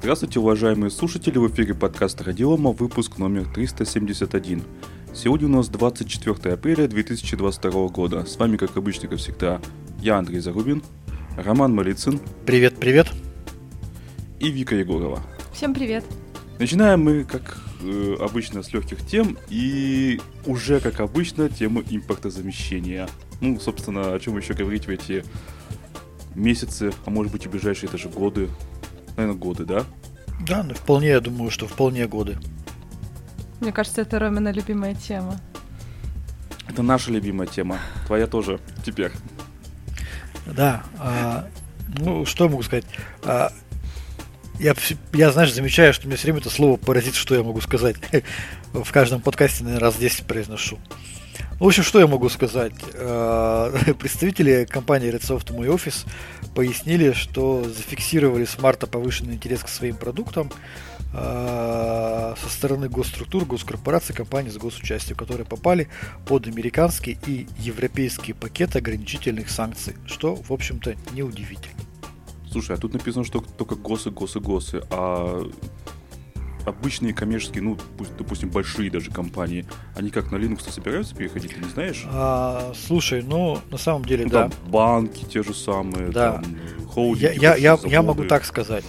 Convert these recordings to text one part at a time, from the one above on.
Здравствуйте, уважаемые слушатели, в эфире подкаста Радиома, выпуск номер 371. Сегодня у нас 24 апреля 2022 года. С вами, как обычно, как всегда, я Андрей Зарубин, Роман Малицын. Привет, привет. И Вика Егорова. Всем привет. Начинаем мы, как э, обычно, с легких тем, и уже, как обычно, тема импортозамещения. Ну, собственно, о чем еще говорить в эти месяцы, а может быть и ближайшие даже годы. Наверное, годы, да? Да, ну, вполне, я думаю, что вполне годы. Мне кажется, это Ромина любимая тема. Это наша любимая тема. Твоя тоже теперь. Да. А, ну, что я могу сказать? А, я, я, знаешь, замечаю, что мне все время это слово паразит, что я могу сказать. В каждом подкасте, наверное, раз 10 произношу. В общем, что я могу сказать? А, представители компании Redsoft Мой Офис пояснили, что зафиксировали с марта повышенный интерес к своим продуктам а, со стороны госструктур, госкорпораций, компаний с госучастием, которые попали под американский и европейский пакет ограничительных санкций, что, в общем-то, неудивительно. Слушай, а тут написано, что только госы, госы, госы, а обычные коммерческие, ну, пусть, допустим, большие даже компании, они как на Linux собираются переходить, ты не знаешь? А, слушай, ну, на самом деле, ну, да. Там банки те же самые, да. там, холдинги, я, я, я, я могу так сказать.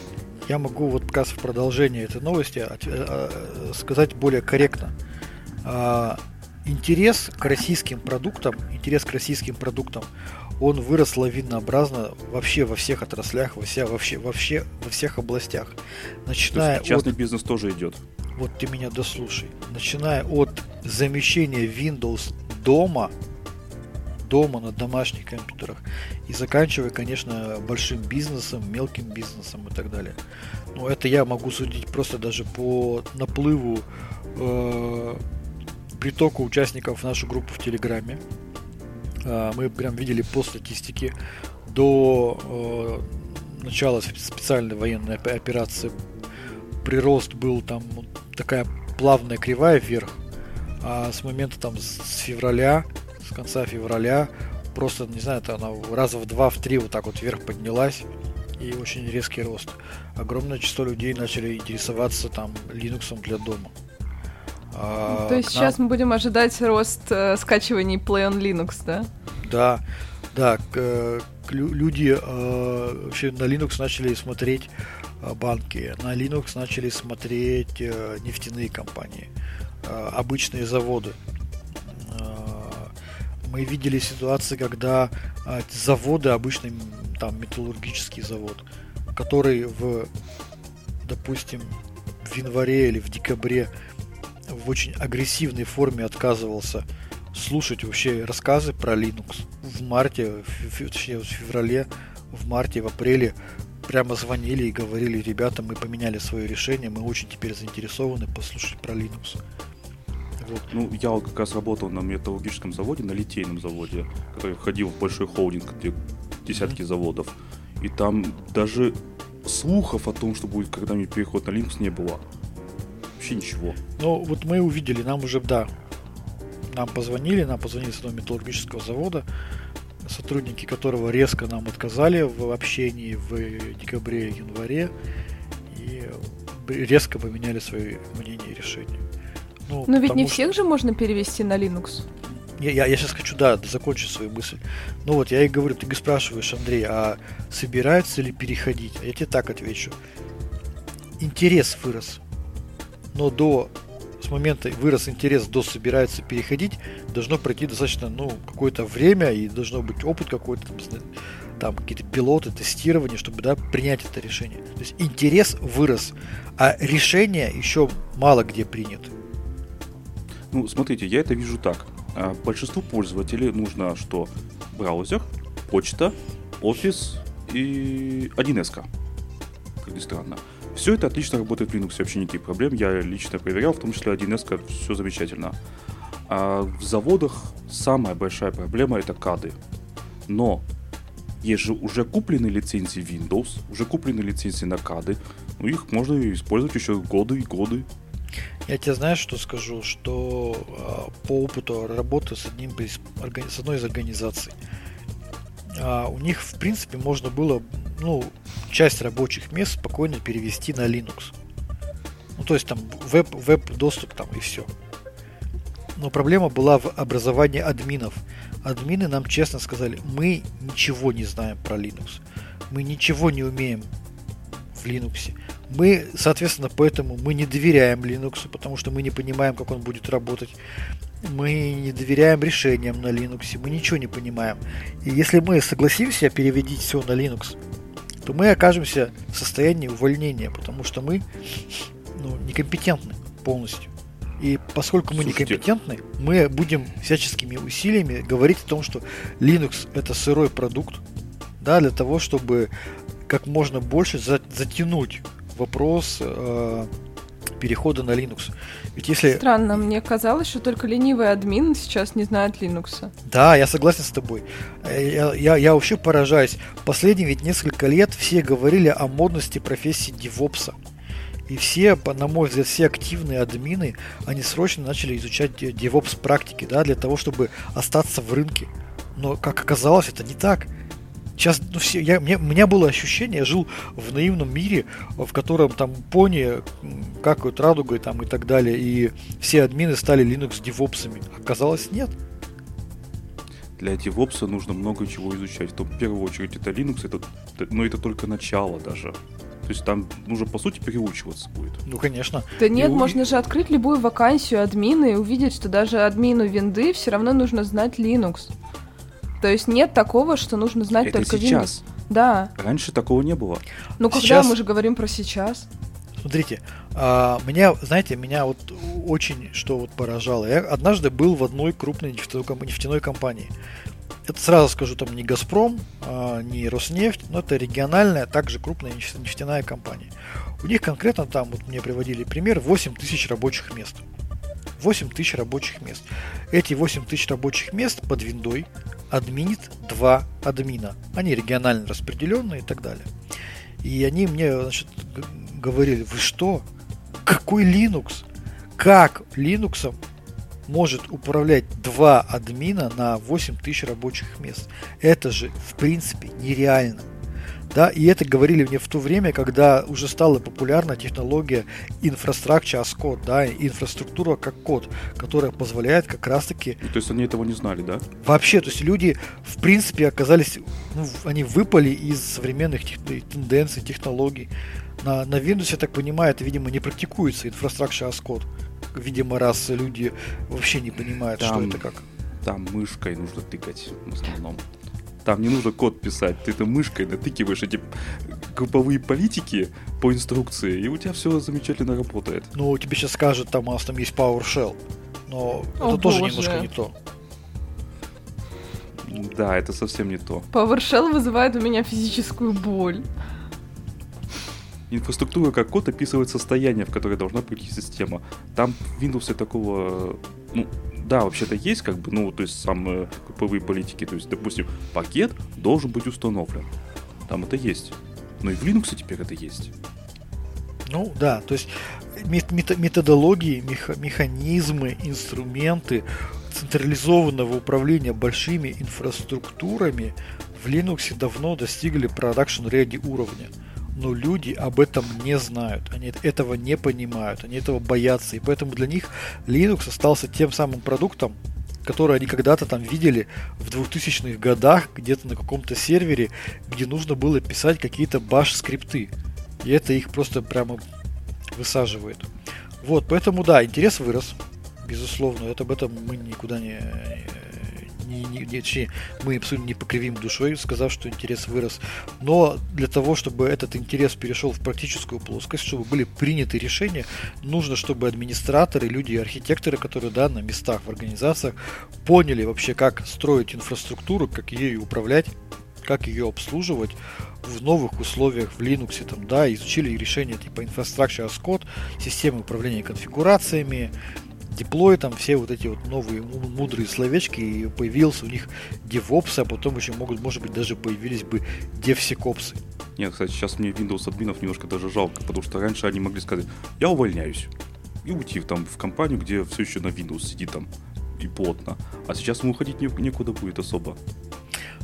Я могу вот как раз в продолжение этой новости а, а, сказать более корректно. А, интерес к российским продуктам, интерес к российским продуктам, он вырос лавинообразно вообще во всех отраслях, во, вся, вообще, вообще во всех областях. Начиная То есть частный от... бизнес тоже идет. Вот ты меня дослушай. Начиная от замещения Windows дома, дома на домашних компьютерах и заканчивая, конечно, большим бизнесом, мелким бизнесом и так далее. Но это я могу судить просто даже по наплыву э, притоку участников в нашу группу в Телеграме. А, мы прям видели по статистике до э, начала специальной военной операции прирост был там такая плавная кривая вверх, а с момента там с февраля, с конца февраля просто, не знаю, это она раза в два, в три вот так вот вверх поднялась и очень резкий рост. Огромное число людей начали интересоваться там Linux для дома. А, То есть нам... сейчас мы будем ожидать рост э, скачиваний Play on Linux, да? Да, да. К, к, люди э, вообще на Linux начали смотреть э, банки, на Linux начали смотреть э, нефтяные компании, э, обычные заводы. Э, мы видели ситуации, когда э, заводы, обычный там металлургический завод, который в, допустим, в январе или в декабре в очень агрессивной форме отказывался слушать вообще рассказы про Linux. В марте, в, точнее в феврале, в марте, в апреле прямо звонили и говорили, ребята, мы поменяли свое решение, мы очень теперь заинтересованы послушать про Linux. Вот. Ну, я как раз работал на металлургическом заводе, на литейном заводе, который входил в большой холдинг, где десятки mm-hmm. заводов. И там даже слухов о том, что будет когда-нибудь переход на Linux, не было вообще ничего. Ну, вот мы увидели, нам уже, да, нам позвонили, нам позвонили с одного металлургического завода, сотрудники которого резко нам отказали в общении в декабре и январе и резко поменяли свое мнение и решение. Ну, Но ведь не что... всех же можно перевести на Linux. Я, я, я сейчас хочу, да, закончить свою мысль. Ну вот, я и говорю, ты спрашиваешь, Андрей, а собираются ли переходить? Я тебе так отвечу. Интерес вырос но до с момента вырос интерес до собирается переходить, должно пройти достаточно, ну, какое-то время и должно быть опыт какой-то, там, там какие-то пилоты, тестирование, чтобы, да, принять это решение. То есть интерес вырос, а решение еще мало где принято. Ну, смотрите, я это вижу так. А, большинству пользователей нужно что? Браузер, почта, офис и 1С. Как ни странно. Все это отлично работает в Linux, вообще никаких проблем. Я лично проверял, в том числе 1С, все замечательно. А в заводах самая большая проблема это кады. Но есть же уже куплены лицензии Windows, уже куплены лицензии на кады. Ну, их можно использовать еще годы и годы. Я тебе знаешь, что скажу, что э, по опыту работы с, одним, с одной из организаций, э, у них, в принципе, можно было ну, часть рабочих мест спокойно перевести на Linux. Ну, то есть там веб, веб-доступ там и все. Но проблема была в образовании админов. Админы нам честно сказали, мы ничего не знаем про Linux. Мы ничего не умеем в Linux. Мы, соответственно, поэтому мы не доверяем Linux, потому что мы не понимаем, как он будет работать. Мы не доверяем решениям на Linux, мы ничего не понимаем. И если мы согласимся переводить все на Linux, то мы окажемся в состоянии увольнения, потому что мы ну, некомпетентны полностью. И поскольку мы Слушайте. некомпетентны, мы будем всяческими усилиями говорить о том, что Linux это сырой продукт, да, для того, чтобы как можно больше затянуть вопрос э, перехода на Linux. Ведь если... Странно, мне казалось, что только ленивый админ сейчас не знает Linux. Да, я согласен с тобой. Я, я, я вообще поражаюсь. Последние ведь несколько лет все говорили о модности профессии девопса. И все, на мой взгляд, все активные админы, они срочно начали изучать DevOps практики, да, для того, чтобы остаться в рынке. Но, как оказалось, это не так. Сейчас, ну, все, я, мне, у меня было ощущение, я жил в наивном мире, в котором там пони какают радугой там и так далее, и все админы стали Linux девопсами. Оказалось, нет. Для девопса нужно много чего изучать. То в первую очередь это Linux, это, но это только начало даже. То есть там нужно, по сути, переучиваться будет. Ну, конечно. Да нет, и можно же открыть любую вакансию админа и увидеть, что даже админу винды все равно нужно знать Linux. То есть нет такого, что нужно знать Это только сейчас. Windows. Да. Раньше такого не было. Ну, когда сейчас... мы же говорим про сейчас. Смотрите, а, меня, знаете, меня вот очень что вот поражало. Я однажды был в одной крупной нефтяной, нефтяной компании. Это сразу скажу, там не Газпром, а, не Роснефть, но это региональная, также крупная нефтяная компания. У них конкретно там, вот мне приводили пример, 8 тысяч рабочих мест. 8 тысяч рабочих мест. Эти 8 тысяч рабочих мест под виндой админит два админа. Они регионально распределенные и так далее. И они мне значит, говорили, вы что? Какой Linux? Как Linux может управлять два админа на 8 тысяч рабочих мест? Это же, в принципе, нереально. Да, и это говорили мне в то время, когда уже стала популярна технология Infrastructure as Code, да, инфраструктура как код, которая позволяет как раз-таки... То есть они этого не знали, да? Вообще, то есть люди, в принципе, оказались, ну, они выпали из современных тех, тенденций, технологий. На, на Windows, я так понимаю, это, видимо, не практикуется Infrastructure as Code. Видимо, раз люди вообще не понимают, там, что это как. Там мышкой нужно тыкать в основном. Там не нужно код писать, ты это мышкой натыкиваешь эти групповые политики по инструкции, и у тебя все замечательно работает. Ну, тебе сейчас скажут, там у нас там есть PowerShell, но О, это тоже боже. немножко не то. Да, это совсем не то. PowerShell вызывает у меня физическую боль. Инфраструктура как код описывает состояние, в которое должна прийти система. Там в Windows такого, ну, да, вообще-то есть, как бы, ну, то есть самые групповые политики, то есть, допустим, пакет должен быть установлен. Там это есть. Но и в Linux теперь это есть. Ну да, то есть методологии, механизмы, инструменты централизованного управления большими инфраструктурами в Linux давно достигли production ready уровня но люди об этом не знают, они этого не понимают, они этого боятся, и поэтому для них Linux остался тем самым продуктом, который они когда-то там видели в 2000-х годах где-то на каком-то сервере, где нужно было писать какие-то баш-скрипты. И это их просто прямо высаживает. Вот, поэтому да, интерес вырос, безусловно, это об этом мы никуда не, не, не, не, мы абсолютно не покривим душой, сказав, что интерес вырос. Но для того, чтобы этот интерес перешел в практическую плоскость, чтобы были приняты решения, нужно, чтобы администраторы, люди архитекторы, которые да, на местах в организациях, поняли вообще, как строить инфраструктуру, как ею управлять, как ее обслуживать в новых условиях в Linux, там, да, изучили решения типа Infrastructure as системы управления конфигурациями, деплой, там все вот эти вот новые мудрые словечки, и появился у них DevOps, а потом еще могут, может быть, даже появились бы DevSecOps. Нет, кстати, сейчас мне Windows админов немножко даже жалко, потому что раньше они могли сказать, я увольняюсь, и уйти там в компанию, где все еще на Windows сидит там и плотно. А сейчас ему уходить некуда будет особо.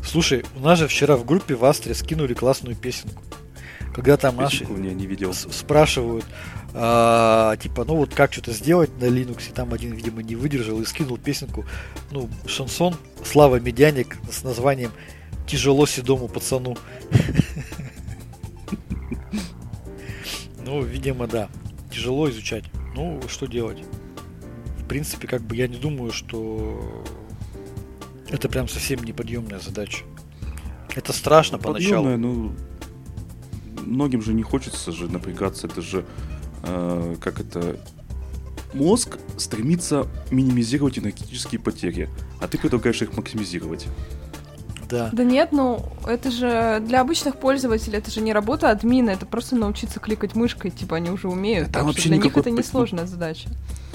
Слушай, у нас же вчера в группе в Астре скинули классную песенку. Когда там наши я не видел. спрашивают, а, типа, ну вот как что-то сделать на Linux, и там один, видимо, не выдержал и скинул песенку, ну, шансон Слава Медяник с названием «Тяжело седому пацану». Ну, видимо, да. Тяжело изучать. Ну, что делать? В принципе, как бы я не думаю, что это прям совсем неподъемная задача. Это страшно поначалу. Подъемная, ну, многим же не хочется же напрягаться, это же, э, как это, мозг стремится минимизировать энергетические потери, а ты предлагаешь их максимизировать. Да. Да нет, ну это же для обычных пользователей это же не работа админа, это просто научиться кликать мышкой, типа они уже умеют. Да там вообще для них никакой это по- несложная задача.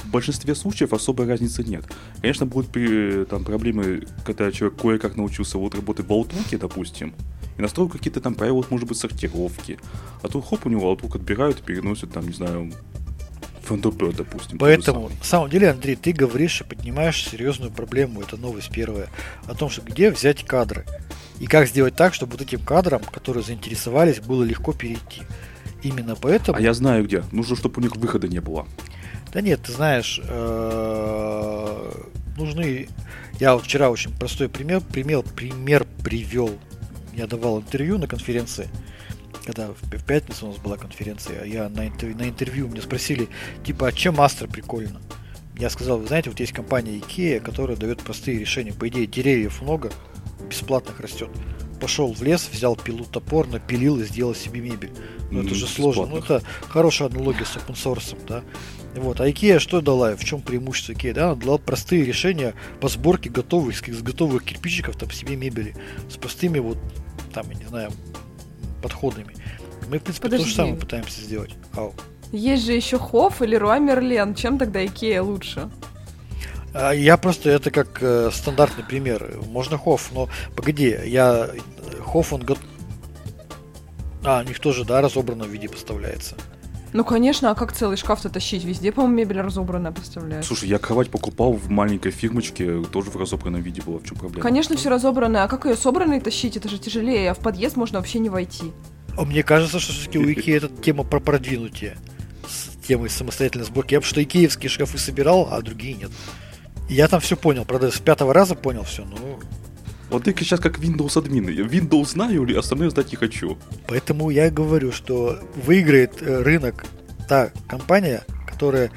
В большинстве случаев особой разницы нет. Конечно, будут при- там проблемы, когда человек кое-как научился вот работать в Outlook, допустим, и настроил какие-то там правила, может быть, сортировки. А тут хоп, у него Outlook отбирают и переносят там, не знаю, FNDP, допустим. Поэтому, на самом деле, Андрей, ты говоришь и поднимаешь серьезную проблему, это новость первая, о том, что где взять кадры. И как сделать так, чтобы вот этим кадрам, которые заинтересовались, было легко перейти. Именно поэтому... А я знаю где. Нужно, чтобы у них выхода не было. Да нет, ты знаешь, э, нужны... Я вот вчера очень простой пример, пример, пример привел. Я давал интервью на конференции, когда в, пятницу у нас была конференция, я на, интервью, на интервью мне спросили, типа, а чем Астра прикольно? Я сказал, вы знаете, вот есть компания IKEA, которая дает простые решения. По идее, деревьев много, бесплатных растет. Пошел в лес, взял пилу, топор, напилил и сделал себе мебель. Ну, это же сложно. Ну, это хорошая аналогия с open source, да. Вот. А IKEA что дала? В чем преимущество IKEA? Да, она дала простые решения по сборке готовых, с готовых кирпичиков там себе мебели. С простыми вот, там, я не знаю, подходами. Мы, в принципе, то Подожди. же самое пытаемся сделать. Ау. Есть же еще Hoff или Леруа Мерлен. Чем тогда Икея лучше? А, Я просто, это как э, стандартный пример. Можно Hoff, но погоди, я... Hoff, он... го- А, у них тоже, да, разобрано в виде поставляется. Ну, конечно, а как целый шкаф-то тащить? Везде, по-моему, мебель разобранная, представляешь? Слушай, я кровать покупал в маленькой фирмочке, тоже в разобранном виде была. В чем проблема? Конечно, все разобранное. А как ее собранной тащить? Это же тяжелее, а в подъезд можно вообще не войти. А мне кажется, что все-таки у Икеи эта тема про продвинутие. С темой самостоятельной сборки. Я потому что икеевские шкафы собирал, а другие нет. Я там все понял, правда, с пятого раза понял все, ну, Вот ты сейчас как Windows админ. Я Windows знаю, или остальное знать не хочу. Поэтому я говорю, что выиграет э, рынок та компания, которая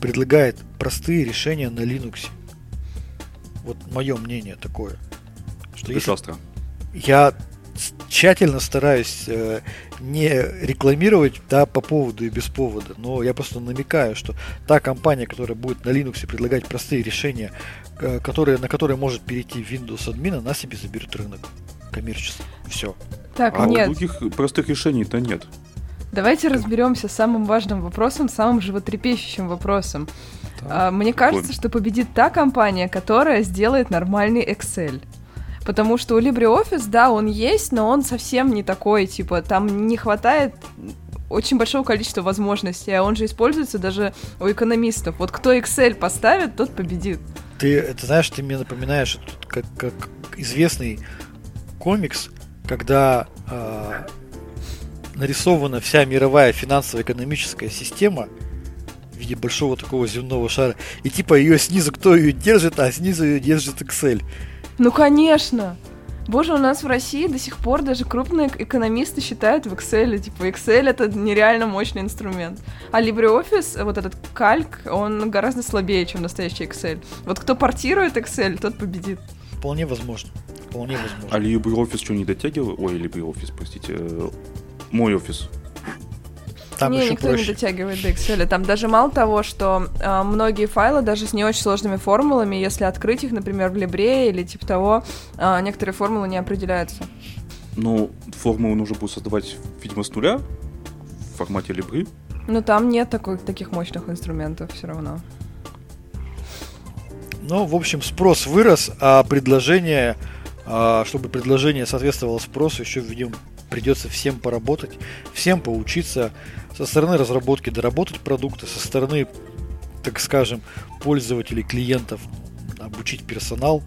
предлагает простые решения на Linux. Вот мое мнение такое. Что Ты если я тщательно стараюсь э, не рекламировать да, по поводу и без повода, но я просто намекаю, что та компания, которая будет на Linux предлагать простые решения, э, которые, на которые может перейти Windows админ, она себе заберет рынок коммерческий. Все. Так, А нет. других простых решений-то нет. Давайте разберемся с самым важным вопросом, самым животрепещущим вопросом. А, Мне кажется, что победит та компания, которая сделает нормальный Excel. Потому что у LibreOffice, да, он есть, но он совсем не такой, типа, там не хватает очень большого количества возможностей, а он же используется даже у экономистов. Вот кто Excel поставит, тот победит. Ты, это знаешь, ты мне напоминаешь как, как известный комикс, когда а, нарисована вся мировая финансово-экономическая система в виде большого такого земного шара, и типа ее снизу кто ее держит, а снизу ее держит Excel. Ну, конечно! Боже, у нас в России до сих пор даже крупные экономисты считают в Excel, типа, Excel это нереально мощный инструмент. А LibreOffice, вот этот кальк, он гораздо слабее, чем настоящий Excel. Вот кто портирует Excel, тот победит. Вполне возможно. Вполне возможно. А LibreOffice что, не дотягивал? Ой, LibreOffice, простите. э, Мой офис. Там не, еще никто не проще. дотягивает до Excel. Там даже мало того, что а, многие файлы, даже с не очень сложными формулами, если открыть их, например, в Libre или типа того, а, некоторые формулы не определяются. Ну, формулу нужно будет создавать, видимо, с нуля в формате Libre. Но там нет такой, таких мощных инструментов все равно. Ну, в общем, спрос вырос, а предложение, а, чтобы предложение соответствовало спросу, еще, видимо, придется всем поработать, всем поучиться со стороны разработки доработать продукты, со стороны, так скажем, пользователей, клиентов обучить персонал.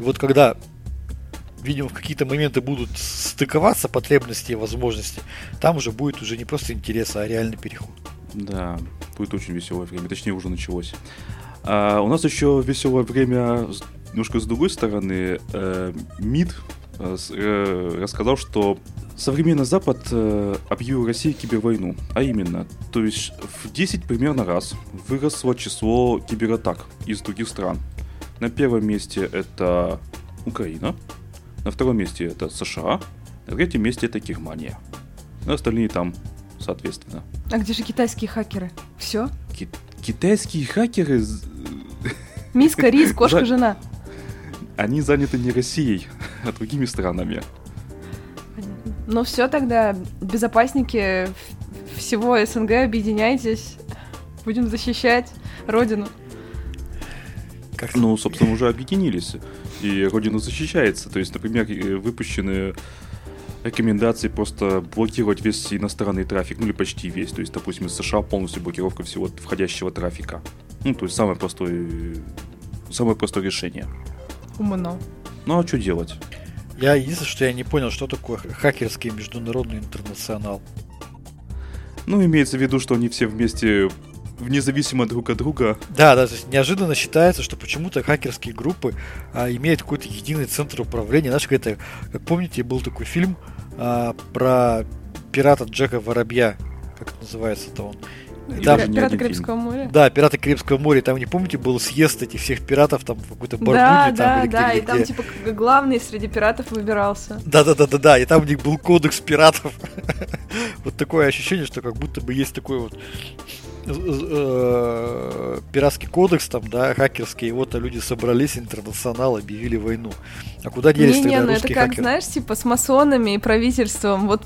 И вот когда видимо, в какие-то моменты будут стыковаться потребности и возможности, там уже будет уже не просто интерес, а реальный переход. Да, будет очень веселое время, точнее уже началось. А, у нас еще веселое время немножко с другой стороны. Э, МИД э, э, рассказал, что современный Запад э, объявил России кибервойну. А именно, то есть в 10 примерно раз выросло число кибератак из других стран. На первом месте это Украина, на втором месте это США, на третьем месте это Германия. На остальные там, соответственно. А где же китайские хакеры? Все? Ки- китайские хакеры... Миска, рис, кошка, жена. Они заняты не Россией, а другими странами. Ну все тогда, безопасники всего СНГ, объединяйтесь, будем защищать Родину. Как? Ну, собственно, уже объединились, и Родина защищается. То есть, например, выпущены рекомендации просто блокировать весь иностранный трафик, ну или почти весь. То есть, допустим, из США полностью блокировка всего входящего трафика. Ну, то есть самое простое, самое простое решение. Умно. Ну а что делать? Я единственное, что я не понял, что такое хакерский международный интернационал. Ну, имеется в виду, что они все вместе независимо друг от друга. Да, да, то есть неожиданно считается, что почему-то хакерские группы а, имеют какой-то единый центр управления. Знаешь, как это, как помните, был такой фильм а, про пирата Джека Воробья, как это называется-то он. Там, Пираты Карибского моря? Да, Пираты Карибского моря. Там, не помните, был съезд этих всех пиратов, там в какой-то Барбуде. Да, там, да, или да, где, и где. там типа главный среди пиратов выбирался. Да, да, да, да, да. И там у них был кодекс пиратов. вот такое ощущение, что как будто бы есть такой вот э, пиратский кодекс, там, да, хакерский, и вот люди собрались, интернационал, объявили войну. А куда делись не, тогда не, ну это как, хакеры? знаешь, типа с масонами и правительством. Вот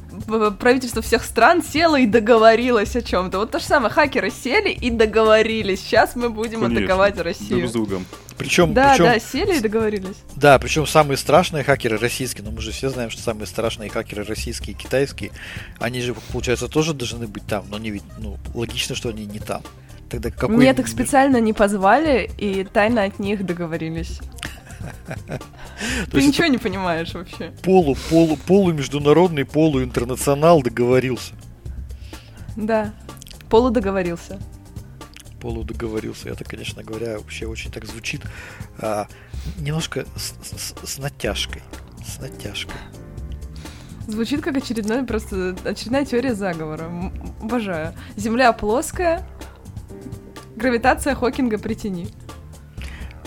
правительство всех стран село и договорилось о чем-то. Вот то же самое, хакеры сели и договорились. Сейчас мы будем Конечно, атаковать Россию. Друг с другом. Причем, да, причем, да, сели и договорились. Да, причем самые страшные хакеры российские, но мы же все знаем, что самые страшные хакеры российские и китайские, они же, получается, тоже должны быть там, но не ведь, ну, логично, что они не там. Тогда какой... Нет, их специально не позвали и тайно от них договорились. Ты ничего не понимаешь вообще. Полу, полу, полу международный, полу интернационал договорился. Да, полу договорился полу договорился. Это, конечно говоря, вообще очень так звучит а, немножко с, с, с натяжкой. С натяжкой. Звучит как очередная просто очередная теория заговора. Обожаю. Земля плоская, гравитация Хокинга притяни.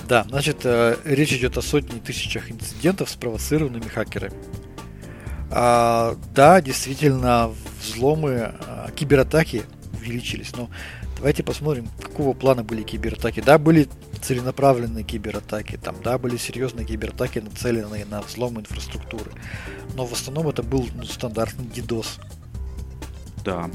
Да, значит, э, речь идет о сотне тысячах инцидентов, спровоцированными хакерами. А, да, действительно, взломы, а, кибератаки увеличились, но Давайте посмотрим, какого плана были кибератаки. Да, были целенаправленные кибератаки, там, да, были серьезные кибератаки, нацеленные на взлом инфраструктуры. Но в основном это был ну, стандартный DDoS. Да,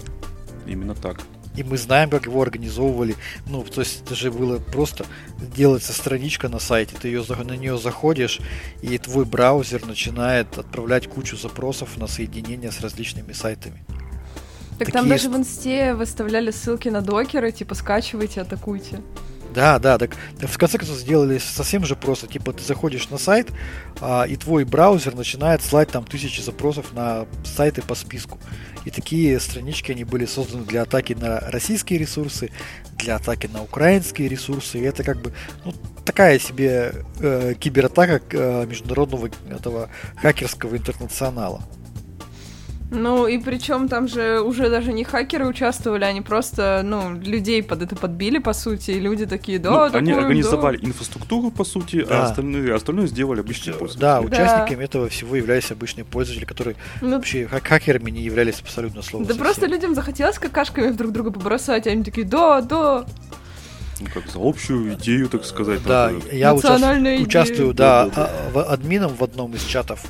именно так. И мы знаем, как его организовывали. Ну, то есть это же было просто делается страничка на сайте, ты ее, на нее заходишь, и твой браузер начинает отправлять кучу запросов на соединение с различными сайтами. Так там даже в инсте выставляли ссылки на докеры, типа скачивайте, атакуйте. Да, да, так, так в конце концов сделали совсем же просто, типа ты заходишь на сайт, а, и твой браузер начинает слать там тысячи запросов на сайты по списку. И такие странички, они были созданы для атаки на российские ресурсы, для атаки на украинские ресурсы, и это как бы, ну, такая себе э, кибератака э, международного этого хакерского интернационала. Ну, и причем там же уже даже не хакеры участвовали, они просто, ну, людей под это подбили, по сути, и люди такие, да, ну, такую, Они организовали да. инфраструктуру, по сути, а да. а остальное, остальное сделали обычные пользователи. Да, участниками да. этого всего являлись обычные пользователи, которые ну, вообще хак хакерами не являлись абсолютно словом. Да совсем. просто людям захотелось какашками друг друга побросать, а они такие, да, да. Ну, как за общую идею, так сказать. Да, надо. я участвую, участвую да, да, да, да. админом в одном из чатов.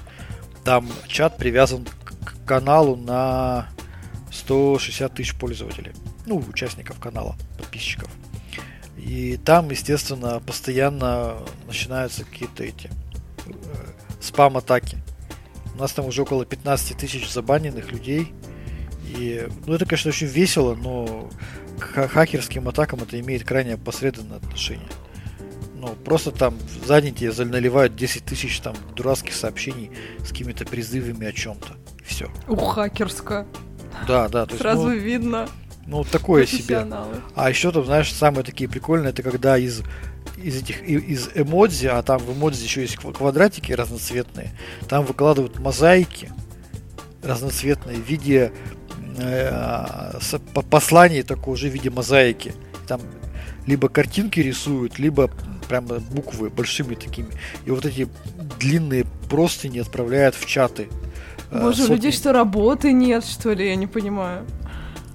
Там чат привязан каналу на 160 тысяч пользователей. Ну, участников канала, подписчиков. И там, естественно, постоянно начинаются какие-то эти э, спам-атаки. У нас там уже около 15 тысяч забаненных людей. И, ну, это, конечно, очень весело, но к хакерским атакам это имеет крайне посредственное отношение. Ну, просто там за день тебе наливают 10 тысяч там дурацких сообщений с какими-то призывами о чем-то. Все. Ух, хакерская. Да, да. То есть, Сразу ну, видно. Ну, такое себе. А еще там, знаешь, самые такие прикольные, это когда из из этих из эмодзи, а там в эмодзи еще есть квадратики разноцветные, там выкладывают мозаики разноцветные в виде э, посланий такого же в виде мозаики. Там либо картинки рисуют, либо прямо буквы большими такими. И вот эти длинные простыни отправляют в чаты. Э, Боже, у людей что, работы нет, что ли? Я не понимаю.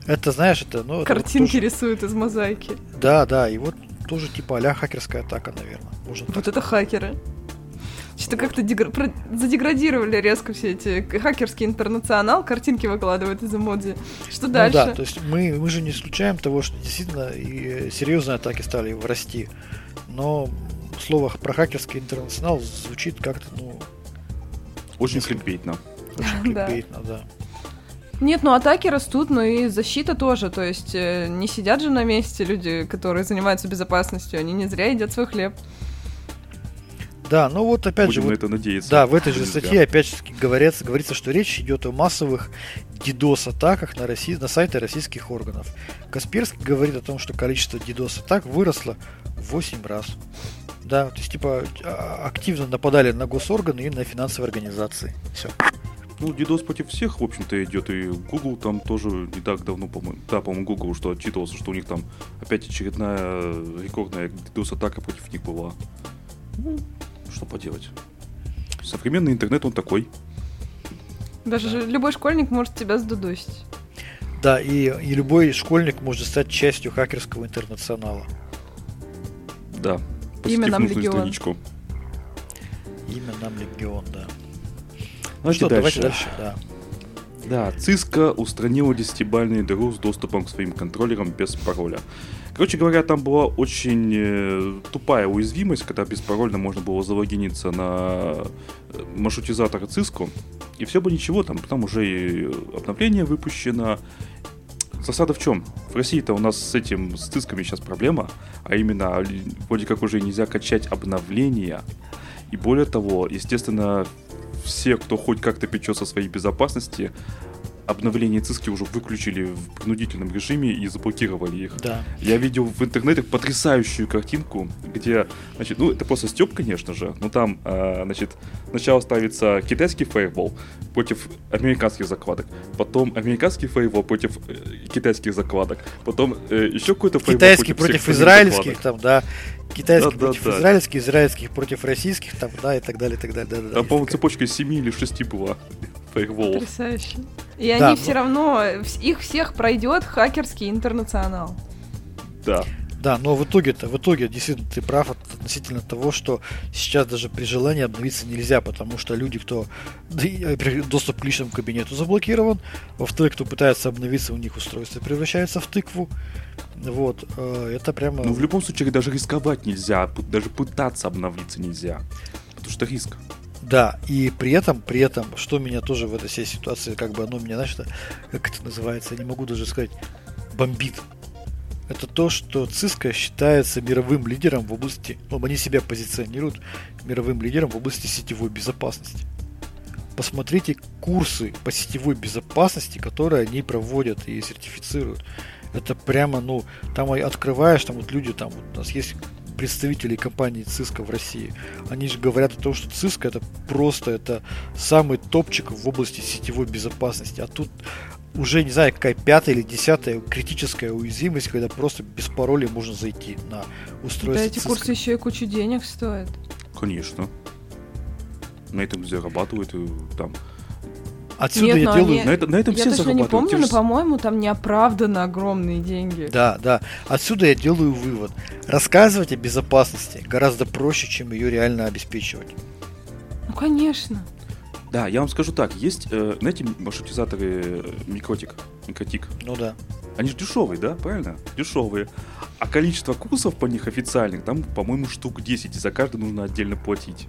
Это, знаешь, это... Ну, Картинки это вот тоже... рисуют из мозаики. Да, да, и вот тоже типа а хакерская атака, наверное. Можно вот это хакеры. Что-то вот. как-то дегр... про... задеградировали резко все эти хакерский интернационал, картинки выкладывают из эмодзи. Что ну, дальше? Да, то есть мы, мы же не исключаем того, что действительно и серьезные атаки стали расти. Но слово про хакерский интернационал звучит как-то, ну... Очень кликбейтно. Очень да. Нет, ну атаки растут, но и защита тоже. То есть э, не сидят же на месте люди, которые занимаются безопасностью. Они не зря едят свой хлеб. Да, ну вот опять Будем же... на это надеяться. Да, в этой же статье опять же говорится, говорится, что речь идет о массовых DDoS-атаках на, России, на сайты российских органов. Касперский говорит о том, что количество DDoS-атак выросло в 8 раз. Да, то есть, типа, а, активно нападали на госорганы и на финансовые организации. Все. Ну, DDoS против всех, в общем-то, идет. И Google там тоже не так давно, по-моему, да, по-моему, Google, что отчитывался, что у них там опять очередная рекордная DDoS-атака против них была. Ну, что поделать. Современный интернет, он такой. Даже да. любой школьник может тебя сдудосить. Да, и, и любой школьник может стать частью хакерского интернационала. Да. Имя нам Легион. Страничку. Имя нам Легион, да. Ну что, дальше. давайте дальше, да. Да, Cisco устранила 10-бальный дыру с доступом к своим контроллерам без пароля. Короче говоря, там была очень э, тупая уязвимость, когда беспарольно можно было залогиниться на э, маршрутизатор Cisco, и все бы ничего, там, там уже и обновление выпущено. Засада в чем? В России-то у нас с этим, с цисками сейчас проблема, а именно, вроде как уже нельзя качать обновления, и более того, естественно, все, кто хоть как-то печется о своей безопасности, обновление циски уже выключили в принудительном режиме и заблокировали их. Да. Я видел в интернете потрясающую картинку, где, значит, ну это просто степ, конечно же, но там, э, значит, сначала ставится китайский фаервол против американских закладок, потом американский фаервол против э, китайских закладок, потом э, еще какой-то фаервол Китайский против, против израильских, там, да, китайских да, против да, израильских, да. израильских против российских, там, да, и так далее, и так далее. Да, да, там, по-моему, цепочка из 7 или 6 была фаерволов. Потрясающе. И да, они но... все равно, их всех пройдет хакерский интернационал. Да. Да, но в итоге-то, в итоге действительно ты прав относительно того, что сейчас даже при желании обновиться нельзя, потому что люди, кто э, доступ к личному кабинету заблокирован, во-вторых, кто пытается обновиться, у них устройство превращается в тыкву. Вот, э, это прямо... Ну, в любом случае, даже рисковать нельзя, даже пытаться обновиться нельзя, потому что риск. Да, и при этом, при этом, что меня тоже в этой всей ситуации, как бы оно меня, знаешь, как это называется, я не могу даже сказать, бомбит. Это то, что Cisco считается мировым лидером в области, ну, они себя позиционируют мировым лидером в области сетевой безопасности. Посмотрите курсы по сетевой безопасности, которые они проводят и сертифицируют. Это прямо, ну, там открываешь, там вот люди, там вот у нас есть представителей компании Cisco в России. Они же говорят о том, что Cisco это просто это самый топчик в области сетевой безопасности. А тут уже не знаю, какая пятая или десятая критическая уязвимость, когда просто без пароля можно зайти на устройство. Да, эти Cisco. курсы еще и кучу денег стоят. Конечно. На этом зарабатывают там Отсюда Нет, я делаю... Они... На, это, на этом я все точно не помню, но, по-моему, там неоправданно огромные деньги. Да, да. Отсюда я делаю вывод. Рассказывать о безопасности гораздо проще, чем ее реально обеспечивать. Ну, конечно. Да, я вам скажу так, есть, э, знаете, маршрутизаторы э, Микротик, Микротик? Ну да. Они же дешевые, да, правильно? Дешевые. А количество курсов по них официальных, там, по-моему, штук 10, и за каждый нужно отдельно платить.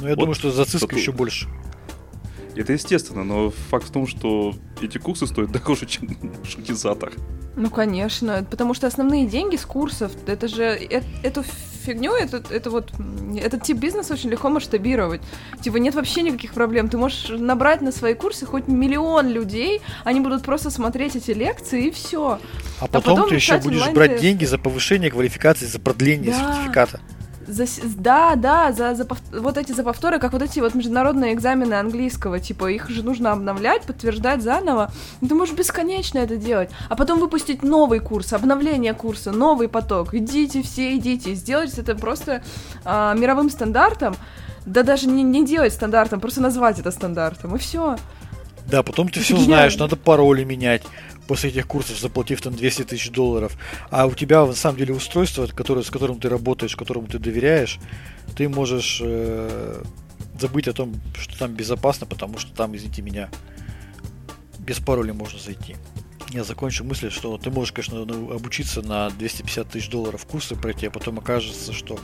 Ну, я вот думаю, что за ЦИСК еще больше. Это естественно, но факт в том, что эти курсы стоят дороже, чем маршрутизатор. Ну, конечно, потому что основные деньги с курсов, это же, это, эту фигню, это, это вот, этот тип бизнеса очень легко масштабировать. Типа нет вообще никаких проблем. Ты можешь набрать на свои курсы хоть миллион людей, они будут просто смотреть эти лекции и все. А потом, а потом ты еще будешь брать деньги за повышение квалификации, за продление да. сертификата. За, да, да, за, за вот эти за повторы, как вот эти вот международные экзамены английского, типа их же нужно обновлять, подтверждать заново. Ты можешь бесконечно это делать, а потом выпустить новый курс, обновление курса, новый поток. Идите все, идите, сделать это просто а, мировым стандартом. Да даже не, не делать стандартом, просто назвать это стандартом, и все. Да, потом ты все знаешь, надо пароли менять после этих курсов, заплатив там 200 тысяч долларов, а у тебя на самом деле устройство, которое, с которым ты работаешь, которому ты доверяешь, ты можешь э, забыть о том, что там безопасно, потому что там, извините меня, без пароля можно зайти. Я закончу мысль, что ты можешь, конечно, ну, обучиться на 250 тысяч долларов курсы пройти, а потом окажется, что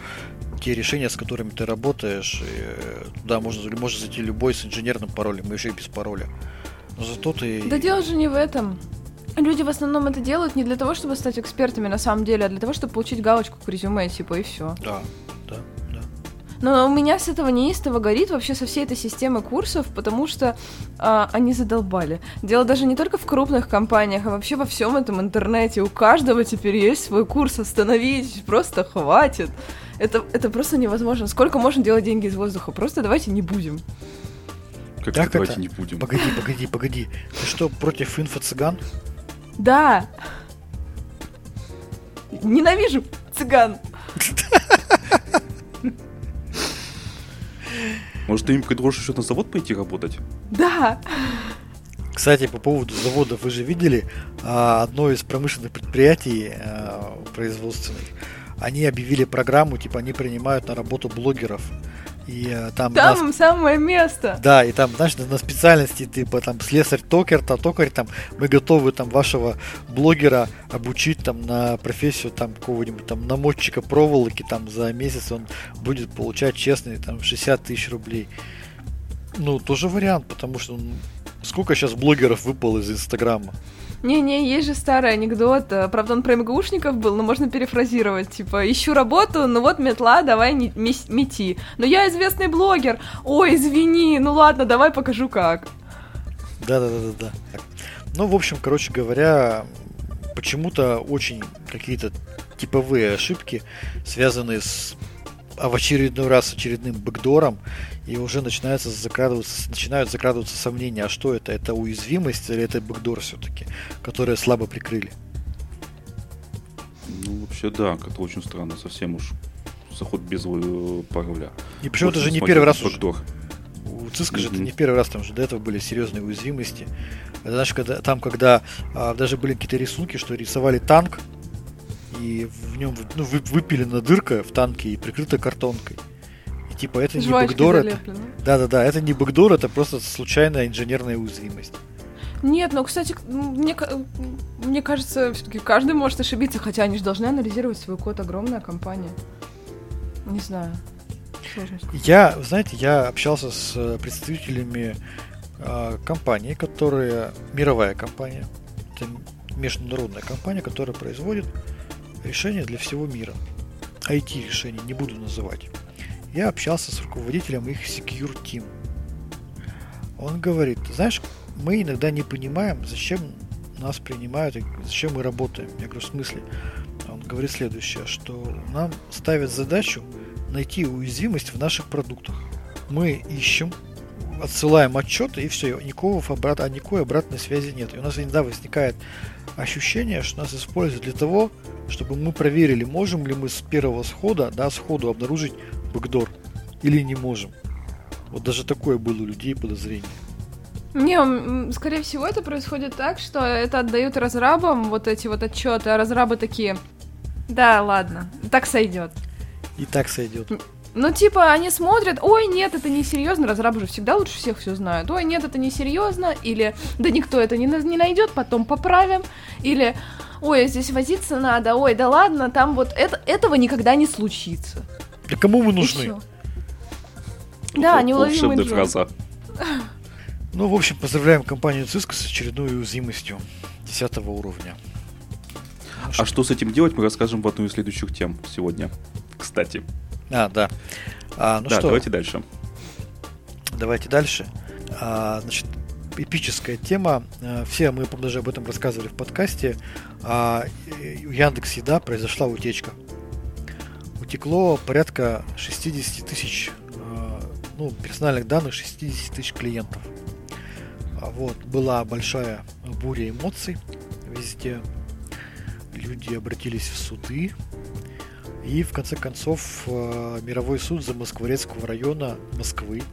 те решения, с которыми ты работаешь, э, туда можно, можно зайти любой с инженерным паролем, и еще и без пароля. Но зато ты... Да дело же не в этом. Люди в основном это делают не для того, чтобы стать экспертами на самом деле, а для того, чтобы получить галочку к резюме, типа, и все. Да, да, да. Но у меня с этого неистово горит вообще со всей этой системы курсов, потому что а, они задолбали. Дело даже не только в крупных компаниях, а вообще во всем этом интернете. У каждого теперь есть свой курс. Остановитесь, просто хватит. Это, это просто невозможно. Сколько можно делать деньги из воздуха? Просто давайте не будем. Как так давайте это? не будем. Погоди, погоди, погоди. Ты что, против инфо-цыган? Да. Ненавижу цыган. Может, ты им предложишь еще на завод пойти работать? Да. Кстати, по поводу заводов, вы же видели а, одно из промышленных предприятий а, производственных. Они объявили программу, типа они принимают на работу блогеров. И э, там... Там нас... самое место! Да, и там, знаешь, на специальности, типа, там, слесарь-токер, там, токарь, там, мы готовы, там, вашего блогера обучить, там, на профессию, там, какого-нибудь, там, намотчика проволоки, там, за месяц он будет получать честные, там, 60 тысяч рублей. Ну, тоже вариант, потому что сколько сейчас блогеров выпало из Инстаграма? Не-не, есть же старый анекдот. Э, правда, он про МГУшников был, но можно перефразировать. Типа, ищу работу, ну вот метла, давай не, мети. Но я известный блогер. Ой, извини, ну ладно, давай покажу как. Да-да-да-да-да. Ну, в общем, короче говоря, почему-то очень какие-то типовые ошибки, связанные с а в очередной раз очередным бэкдором, и уже начинается закрадываться, начинают закрадываться сомнения, а что это? Это уязвимость или это бэкдор все-таки, которые слабо прикрыли? Ну, вообще, да, как-то очень странно, совсем уж заход без э, пароля. И причем это же не первый раз бэкдор. У Cisco mm-hmm. же это не первый раз, там же до этого были серьезные уязвимости. Это, знаешь, когда, там, когда а, даже были какие-то рисунки, что рисовали танк, и в нем ну, выпилена дырка в танке и прикрыта картонкой. Типа это не бэкдор, это... Да-да-да, это не бэкдор, это просто случайная инженерная уязвимость. Нет, но, кстати, мне, мне кажется, все-таки каждый может ошибиться, хотя они же должны анализировать свой код, огромная компания. Не знаю. Я, знаете, я общался с представителями э, компании, которая мировая компания, это международная компания, которая производит решения для всего мира. IT-решения не буду называть. Я общался с руководителем их Secure Team. Он говорит, знаешь, мы иногда не понимаем, зачем нас принимают и зачем мы работаем. Я говорю, в смысле? Он говорит следующее, что нам ставят задачу найти уязвимость в наших продуктах. Мы ищем, отсылаем отчеты и все, никакого обрат, а никакой обратной связи нет. И у нас иногда возникает ощущение, что нас используют для того, чтобы мы проверили, можем ли мы с первого схода, да, сходу обнаружить бэкдор или не можем. Вот даже такое было у людей подозрение. Не, скорее всего, это происходит так, что это отдают разрабам вот эти вот отчеты, а разрабы такие. Да, ладно, так сойдет. И так сойдет. Ну, типа, они смотрят, ой, нет, это не серьезно, разрабы же всегда лучше всех все знают. Ой, нет, это не серьезно, или да никто это не, не найдет, потом поправим, или ой, здесь возиться надо, ой, да ладно, там вот это, этого никогда не случится. Для кому мы нужны? Да, неуловимый фраза. Ну, в общем, поздравляем компанию Cisco с очередной уязвимостью 10 уровня. А что с этим делать, мы расскажем в одну из следующих тем сегодня. Кстати. А, да. А, ну да, что? давайте дальше. Давайте дальше. А, значит, эпическая тема. А, все мы, даже об этом рассказывали в подкасте. А, у Яндекс Еда произошла утечка. Утекло порядка 60 тысяч а, ну, персональных данных 60 тысяч клиентов. А вот, была большая буря эмоций везде. Люди обратились в суды. И в конце концов э, мировой суд за Москворецкого района Москвы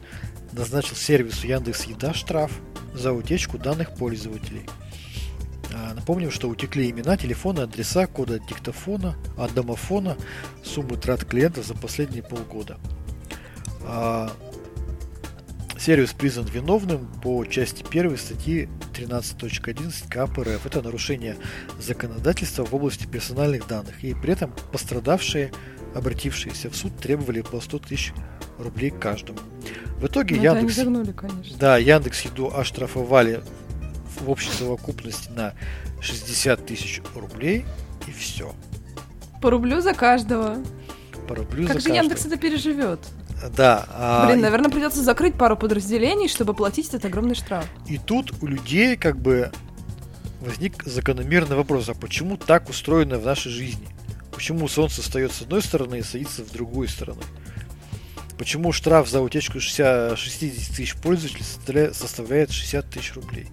назначил сервису Яндекс Еда штраф за утечку данных пользователей. А, напомним, что утекли имена, телефоны, адреса, коды от диктофона, от домофона, суммы трат клиента за последние полгода. А, Сервис признан виновным по части 1 статьи 13.11 КАП РФ. Это нарушение законодательства в области персональных данных. И при этом пострадавшие, обратившиеся в суд, требовали по 100 тысяч рублей каждому. В итоге Ну, Яндекс... Загнули, конечно. Да, Яндекс Еду оштрафовали в общей совокупности на 60 тысяч рублей и все. По рублю за каждого. По рублю как за же каждого. Яндекс это переживет? Да. а, Блин, наверное, придется закрыть пару подразделений, чтобы платить этот огромный штраф. И тут у людей как бы возник закономерный вопрос, а почему так устроено в нашей жизни? Почему солнце встает с одной стороны и садится с другой стороны? Почему штраф за утечку 60, 60 тысяч пользователей составля- составляет 60 тысяч рублей?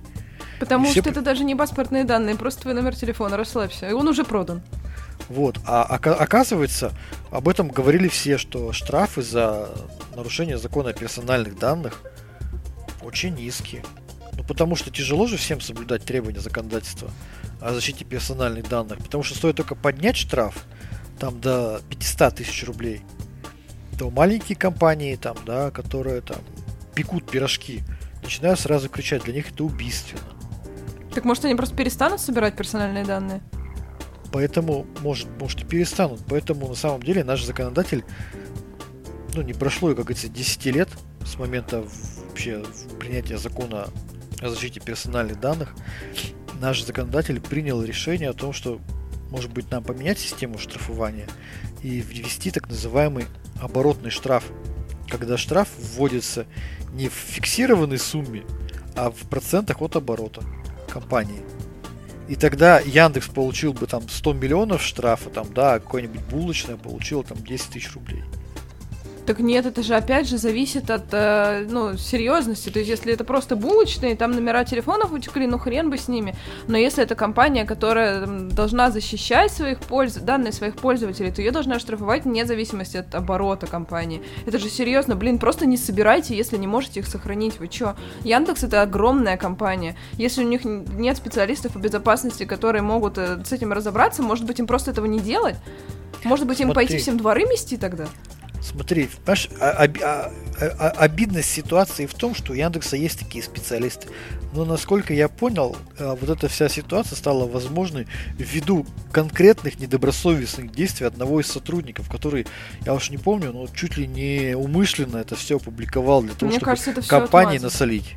Потому все что это даже не паспортные данные, просто твой номер телефона, расслабься. И он уже продан. Вот. А ока- оказывается, об этом говорили все, что штрафы за нарушение закона о персональных данных очень низкие. Ну, потому что тяжело же всем соблюдать требования законодательства о защите персональных данных. Потому что стоит только поднять штраф там до 500 тысяч рублей, то маленькие компании, там, да, которые там пекут пирожки, начинают сразу кричать, для них это убийственно. Так может они просто перестанут собирать персональные данные? Поэтому, может, может и перестанут. Поэтому, на самом деле, наш законодатель, ну, не прошло, как говорится, 10 лет с момента вообще принятия закона о защите персональных данных. Наш законодатель принял решение о том, что, может быть, нам поменять систему штрафования и ввести так называемый оборотный штраф, когда штраф вводится не в фиксированной сумме, а в процентах от оборота компании. И тогда Яндекс получил бы там 100 миллионов штрафа, там, да, а какое-нибудь булочное получило там 10 тысяч рублей. Так нет, это же опять же зависит от э, ну, серьезности. То есть, если это просто булочные, там номера телефонов утекли, ну хрен бы с ними. Но если это компания, которая м, должна защищать своих польз... данные своих пользователей, то ее должна штрафовать вне зависимости от оборота компании. Это же серьезно, блин, просто не собирайте, если не можете их сохранить. Вы чё? Яндекс это огромная компания. Если у них нет специалистов по безопасности, которые могут э, с этим разобраться, может быть, им просто этого не делать? Может быть, им Смотри. пойти всем дворы мести тогда? Смотри, понимаешь, а- оби- а- а- обидность ситуации в том, что у Яндекса есть такие специалисты. Но насколько я понял, а, вот эта вся ситуация стала возможной ввиду конкретных недобросовестных действий одного из сотрудников, который, я уж не помню, но чуть ли не умышленно это все опубликовал для того, Мне чтобы кажется, компании насолить.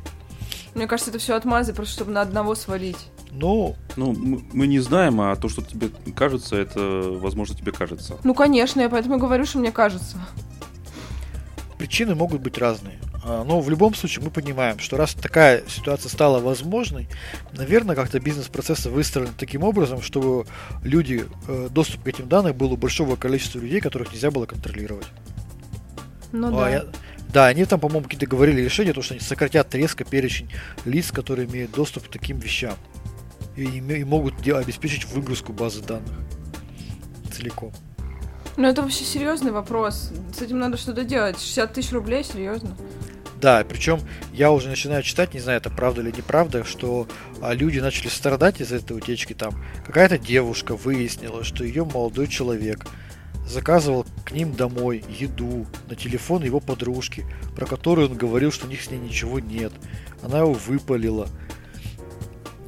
Мне кажется, это все отмазы, просто чтобы на одного свалить. Ну, Ну, мы, мы не знаем, а то, что тебе кажется, это, возможно, тебе кажется. Ну, конечно, я поэтому говорю, что мне кажется. причины могут быть разные. А, Но в любом случае мы понимаем, что раз такая ситуация стала возможной, наверное, как-то бизнес-процессы выстроены таким образом, чтобы люди, э, доступ к этим данным был у большого количества людей, которых нельзя было контролировать. Ну Ну, да. а я- Да, они там, по-моему, какие-то говорили решения, то, что они сократят резко перечень лиц, которые имеют доступ к таким вещам. И, и могут обеспечить выгрузку базы данных целиком. Ну, это вообще серьезный вопрос. С этим надо что-то делать. 60 тысяч рублей, серьезно. Да, причем я уже начинаю читать, не знаю, это правда или неправда, что а, люди начали страдать из-за этой утечки. Там какая-то девушка выяснила, что ее молодой человек заказывал к ним домой еду на телефон его подружки, про которую он говорил, что у них с ней ничего нет. Она его выпалила.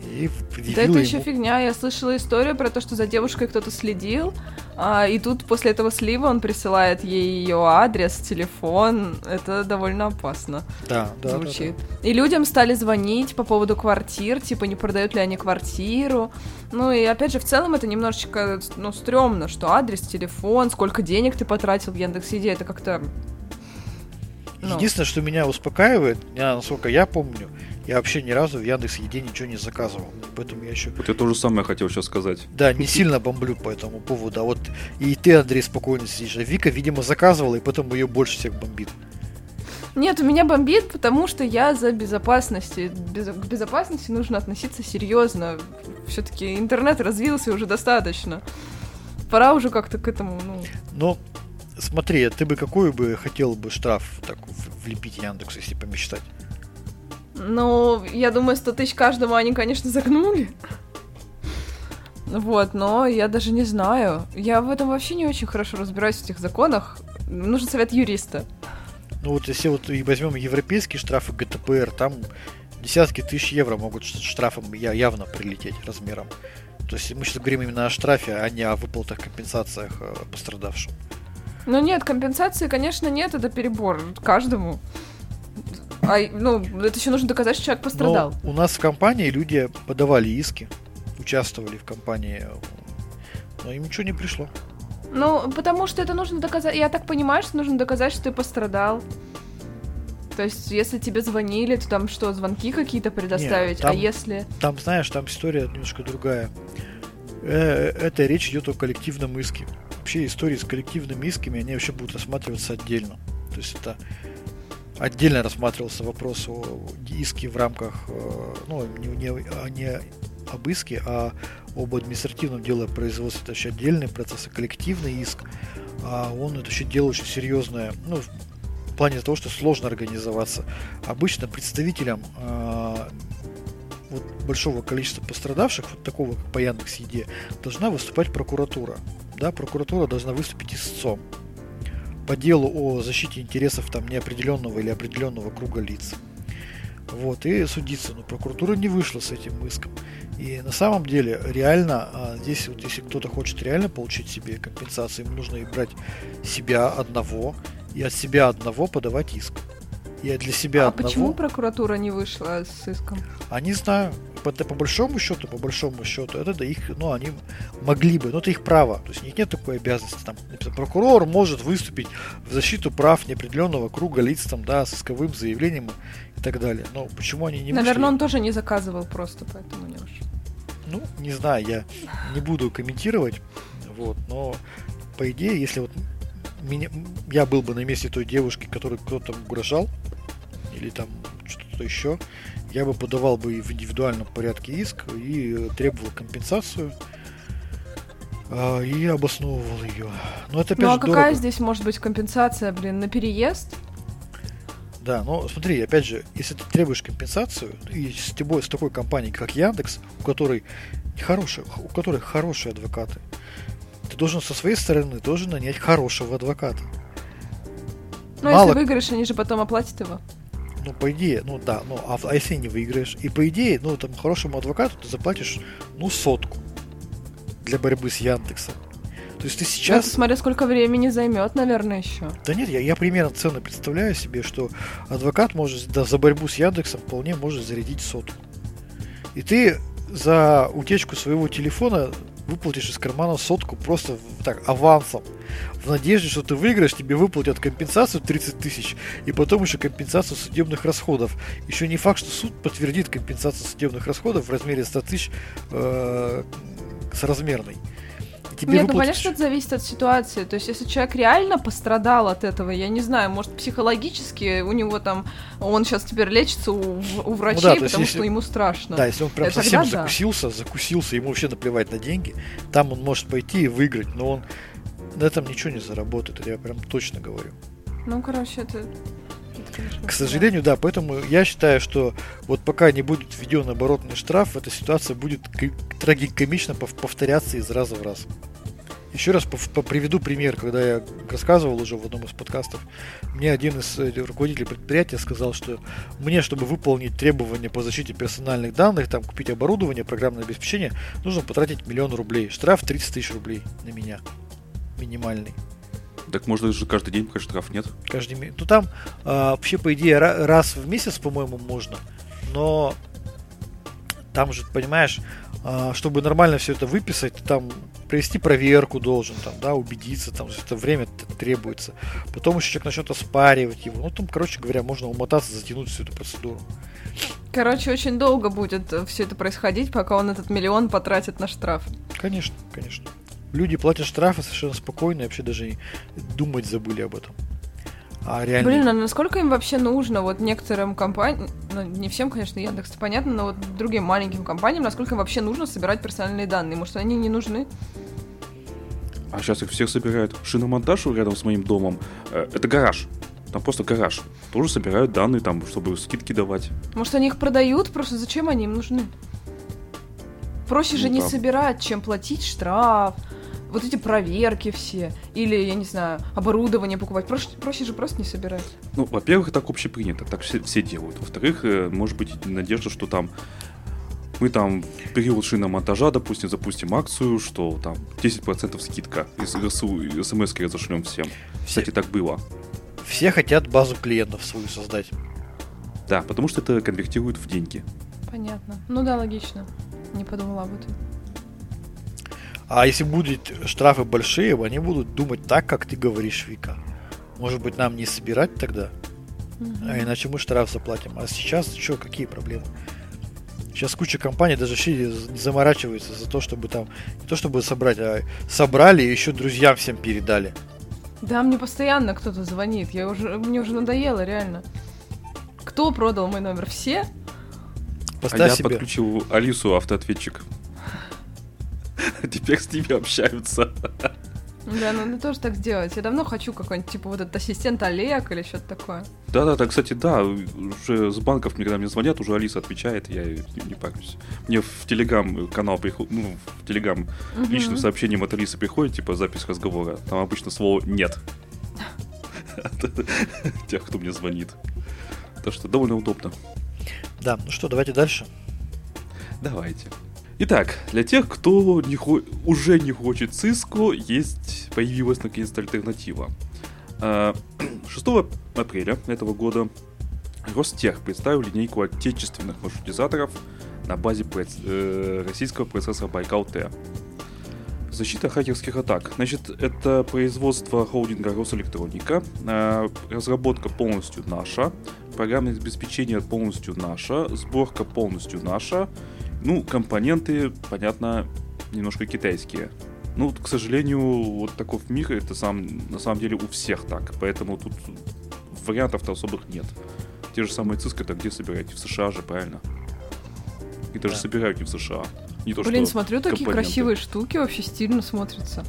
И Да это ему... еще фигня. Я слышала историю про то, что за девушкой кто-то следил, а, и тут после этого слива он присылает ей ее адрес, телефон. Это довольно опасно. Да, да. Звучит. Да, да. И людям стали звонить по поводу квартир, типа, не продают ли они квартиру. Ну и опять же, в целом это немножечко, ну, стрёмно, что адрес, телефон, сколько денег ты потратил в Яндекс.Еде, это как-то ну. Единственное, что меня успокаивает, я, насколько я помню, я вообще ни разу в Яндекс Еде ничего не заказывал. Поэтому я еще... Вот я то же самое хотел сейчас сказать. Да, не сильно бомблю по этому поводу. А вот и ты, Андрей, спокойно сидишь. А Вика, видимо, заказывала, и поэтому ее больше всех бомбит. Нет, у меня бомбит, потому что я за безопасность. Без... К безопасности нужно относиться серьезно. Все-таки интернет развился уже достаточно. Пора уже как-то к этому, ну... Но смотри, ты бы какой бы хотел бы штраф так влепить Яндекс, если помечтать? Ну, я думаю, 100 тысяч каждому они, конечно, загнули. Вот, но я даже не знаю. Я в этом вообще не очень хорошо разбираюсь в этих законах. Нужен совет юриста. Ну вот если вот и возьмем европейские штрафы ГТПР, там десятки тысяч евро могут штрафом явно прилететь размером. То есть мы сейчас говорим именно о штрафе, а не о выплатах, компенсациях э, пострадавшим. Ну нет, компенсации, конечно, нет, это перебор каждому. А, ну, это еще нужно доказать, что человек пострадал. Но у нас в компании люди подавали иски, участвовали в компании, но им ничего не пришло. Ну, потому что это нужно доказать. Я так понимаю, что нужно доказать, что ты пострадал. То есть, если тебе звонили, то там что, звонки какие-то предоставить? Нет, а там, а если. Там, знаешь, там история немножко другая. Э, это речь идет о коллективном иске. Вообще истории с коллективными исками, они вообще будут рассматриваться отдельно. То есть это отдельно рассматривался вопрос о иске в рамках, э, ну, не, не, а не об иске, а об административном деле производства. Это вообще отдельный процесс, и коллективный иск. А он это еще дело очень серьезное, ну, в плане того, что сложно организоваться. Обычно представителям э, вот большого количества пострадавших, вот такого как по Яндекс.Еде, должна выступать прокуратура. Да, прокуратура должна выступить истцом по делу о защите интересов там неопределенного или определенного круга лиц. Вот, и судиться. Но прокуратура не вышла с этим иском. И на самом деле, реально, а, здесь вот если кто-то хочет реально получить себе компенсацию, ему нужно и брать себя одного, и от себя одного подавать иск. И для себя а одного... почему прокуратура не вышла с иском? А не знаю по, по большому счету, по большому счету, это да, их, ну, они могли бы, но это их право. То есть у них нет такой обязанности. Там, прокурор может выступить в защиту прав неопределенного круга лиц, там, да, с исковым заявлением и так далее. Но почему они не Наверное, вышли? он тоже не заказывал просто, поэтому не вышел. Ну, не знаю, я не буду комментировать, вот, но по идее, если вот меня, я был бы на месте той девушки, которой кто-то угрожал, или там что-то еще, я бы подавал бы в индивидуальном порядке иск и требовал компенсацию а, и обосновывал ее. Но это опять Ну а какая дорого. здесь может быть компенсация, блин, на переезд? Да, но смотри, опять же, если ты требуешь компенсацию, и с, тобой, с такой компанией, как Яндекс, у которой хорошие, у которой хорошие адвокаты, ты должен со своей стороны должен нанять хорошего адвоката. Ну, Мало... если выиграешь, они же потом оплатят его ну, по идее, ну да, ну, а, а если не выиграешь? И по идее, ну, там, хорошему адвокату ты заплатишь, ну, сотку для борьбы с Яндексом. То есть ты сейчас... Ну, смотря сколько времени займет, наверное, еще. Да нет, я, я примерно цену представляю себе, что адвокат может да, за борьбу с Яндексом вполне может зарядить сотку. И ты за утечку своего телефона выплатишь из кармана сотку просто так, авансом. В надежде, что ты выиграешь, тебе выплатят компенсацию 30 тысяч, и потом еще компенсацию судебных расходов. Еще не факт, что суд подтвердит компенсацию судебных расходов в размере 100 тысяч э, с размерной тебе Нет, выплатят... ну что это зависит от ситуации. То есть, если человек реально пострадал от этого, я не знаю, может, психологически у него там, он сейчас теперь лечится у, у врачей, ну, да, потому если... что ему страшно. Да, если он прям это совсем тогда, закусился, да. закусился, ему вообще наплевать на деньги, там он может пойти и выиграть, но он на этом ничего не заработает, это я прям точно говорю. Ну, короче, это к сожалению, да, поэтому я считаю, что вот пока не будет введен оборотный штраф, эта ситуация будет трагикомично повторяться из раза в раз. Еще раз приведу пример, когда я рассказывал уже в одном из подкастов. Мне один из э, руководителей предприятия сказал, что мне, чтобы выполнить требования по защите персональных данных, там купить оборудование, программное обеспечение, нужно потратить миллион рублей. Штраф 30 тысяч рублей на меня. Минимальный. Так можно же каждый день, пока штраф нет. Каждый месяц. Ну там а, вообще, по идее, раз в месяц, по-моему, можно. Но там же, понимаешь, а, чтобы нормально все это выписать, там провести проверку должен, там, да, убедиться, там, это время требуется. Потом еще человек начнет оспаривать его. Ну, там, короче говоря, можно умотаться, затянуть всю эту процедуру. Короче, очень долго будет все это происходить, пока он этот миллион потратит на штраф. Конечно, конечно. Люди платят штрафы совершенно спокойно и вообще даже думать забыли об этом. А реально... Блин, а насколько им вообще нужно вот некоторым компаниям, ну не всем, конечно, Яндекс понятно, но вот другим маленьким компаниям, насколько им вообще нужно собирать персональные данные? Может, они не нужны? А сейчас их всех собирают. Шиномонтаж рядом с моим домом. Э, это гараж. Там просто гараж. Тоже собирают данные там, чтобы скидки давать. Может, они их продают? Просто зачем они им нужны? Проще ну, же не собирать, чем платить штраф, вот эти проверки все, или, я не знаю, оборудование покупать, проще, проще же просто не собирать. Ну, во-первых, так общепринято, так все, все делают. Во-вторых, э, может быть надежда, что там мы там в период шиномонтажа, допустим, запустим акцию, что там 10% скидка из РСУ, смс разошлем всем. Все, Кстати, так было. Все хотят базу клиентов свою создать. Да, потому что это конвертирует в деньги. Понятно. Ну да, логично. Не подумала об этом. А если будут штрафы большие, они будут думать так, как ты говоришь, Вика. Может быть, нам не собирать тогда? Угу. А иначе мы штраф заплатим. А сейчас что, какие проблемы? Сейчас куча компаний даже вообще не заморачиваются за то, чтобы там не то чтобы собрать, а собрали и еще друзьям всем передали. Да, мне постоянно кто-то звонит. Я уже, мне уже надоело, реально. Кто продал мой номер? Все? Поставь а я себе. подключил Алису автоответчик. Теперь с ними общаются. Да, ну надо тоже так сделать. Я давно хочу какой-нибудь, типа, вот этот ассистент Олег или что-то такое. Да-да-да, кстати, да, уже с банков мне, когда мне звонят, уже Алиса отвечает, я не, не парюсь. Мне в Телеграм канал приходит, ну, в Телеграм угу. личным сообщением от Алисы приходит, типа, запись разговора. Там обычно слово «нет». Тех, кто мне звонит. Так что довольно удобно. Да, ну что, давайте дальше. Давайте. Итак, для тех, кто не хо- уже не хочет Cisco, есть появилась наконец-то альтернатива. 6 а, апреля этого года Ростех представил линейку отечественных маршрутизаторов на базе э, российского процессора Байкал-Т. Защита хакерских атак. Значит, это производство холдинга Росэлектроника, а, разработка полностью наша, программное обеспечение полностью наша, сборка полностью наша, ну, компоненты, понятно, немножко китайские. Ну, к сожалению, вот таков мир, это сам, на самом деле у всех так. Поэтому тут вариантов-то особых нет. Те же самые циски это где собираете? В США же, правильно? И даже да. собирают не в США. Не то, Блин, смотрю, такие красивые штуки, вообще стильно смотрятся.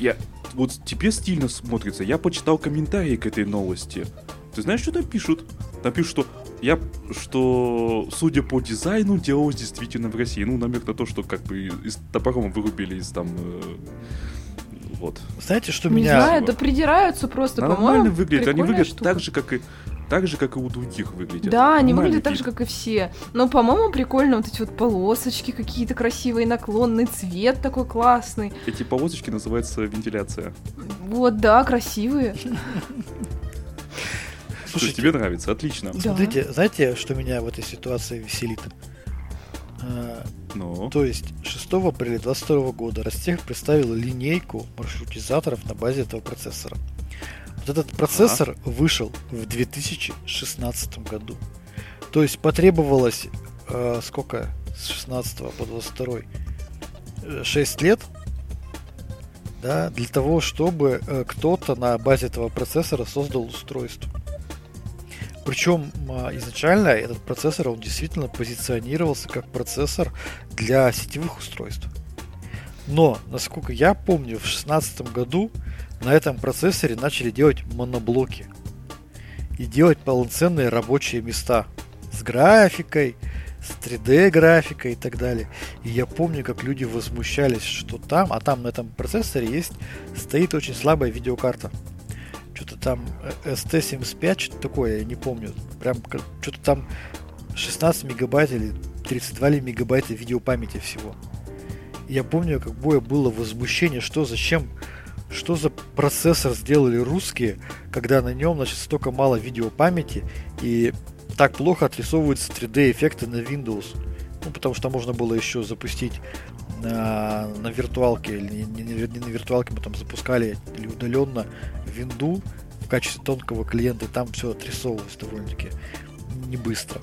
Я... Вот тебе стильно смотрится. Я почитал комментарии к этой новости. Ты знаешь, что там пишут? Там пишут, что я, что, судя по дизайну, делалось действительно в России. Ну, намек на то, что как бы из топором вырубили из там э, вот. Знаете, что не меня... Не знаю, да придираются просто, по-моему. Нормально выглядят. Они выглядят штука. так же, как и так же, как и у других выглядят. Да, они выглядят так же, как и все. Но, по-моему, прикольно вот эти вот полосочки какие-то красивые, наклонный цвет такой классный. Эти полосочки называются вентиляция. Вот, да, красивые. Слушай, тебе нравится, отлично. Смотрите, знаете, что меня в этой ситуации веселит? А, ну. То есть 6 апреля 2022 года Ростех представил линейку маршрутизаторов на базе этого процессора. Вот этот процессор ага. вышел в 2016 году. То есть потребовалось э, сколько с 16 по 22 6 лет да, для того, чтобы э, кто-то на базе этого процессора создал устройство. Причем а, изначально этот процессор, он действительно позиционировался как процессор для сетевых устройств. Но, насколько я помню, в 2016 году на этом процессоре начали делать моноблоки и делать полноценные рабочие места с графикой, с 3D графикой и так далее. И я помню, как люди возмущались, что там, а там на этом процессоре есть, стоит очень слабая видеокарта. Что-то там ST75, что-то такое, я не помню. Прям что-то там 16 мегабайт или 32 ли мегабайта видеопамяти всего. Я помню, как боя было возмущение, что зачем что за процессор сделали русские, когда на нем, значит, столько мало видеопамяти и так плохо отрисовываются 3D эффекты на Windows. Ну, потому что можно было еще запустить на, на виртуалке, или не, не, не на виртуалке, мы там запускали или удаленно винду в качестве тонкого клиента, и там все отрисовывалось довольно-таки не быстро.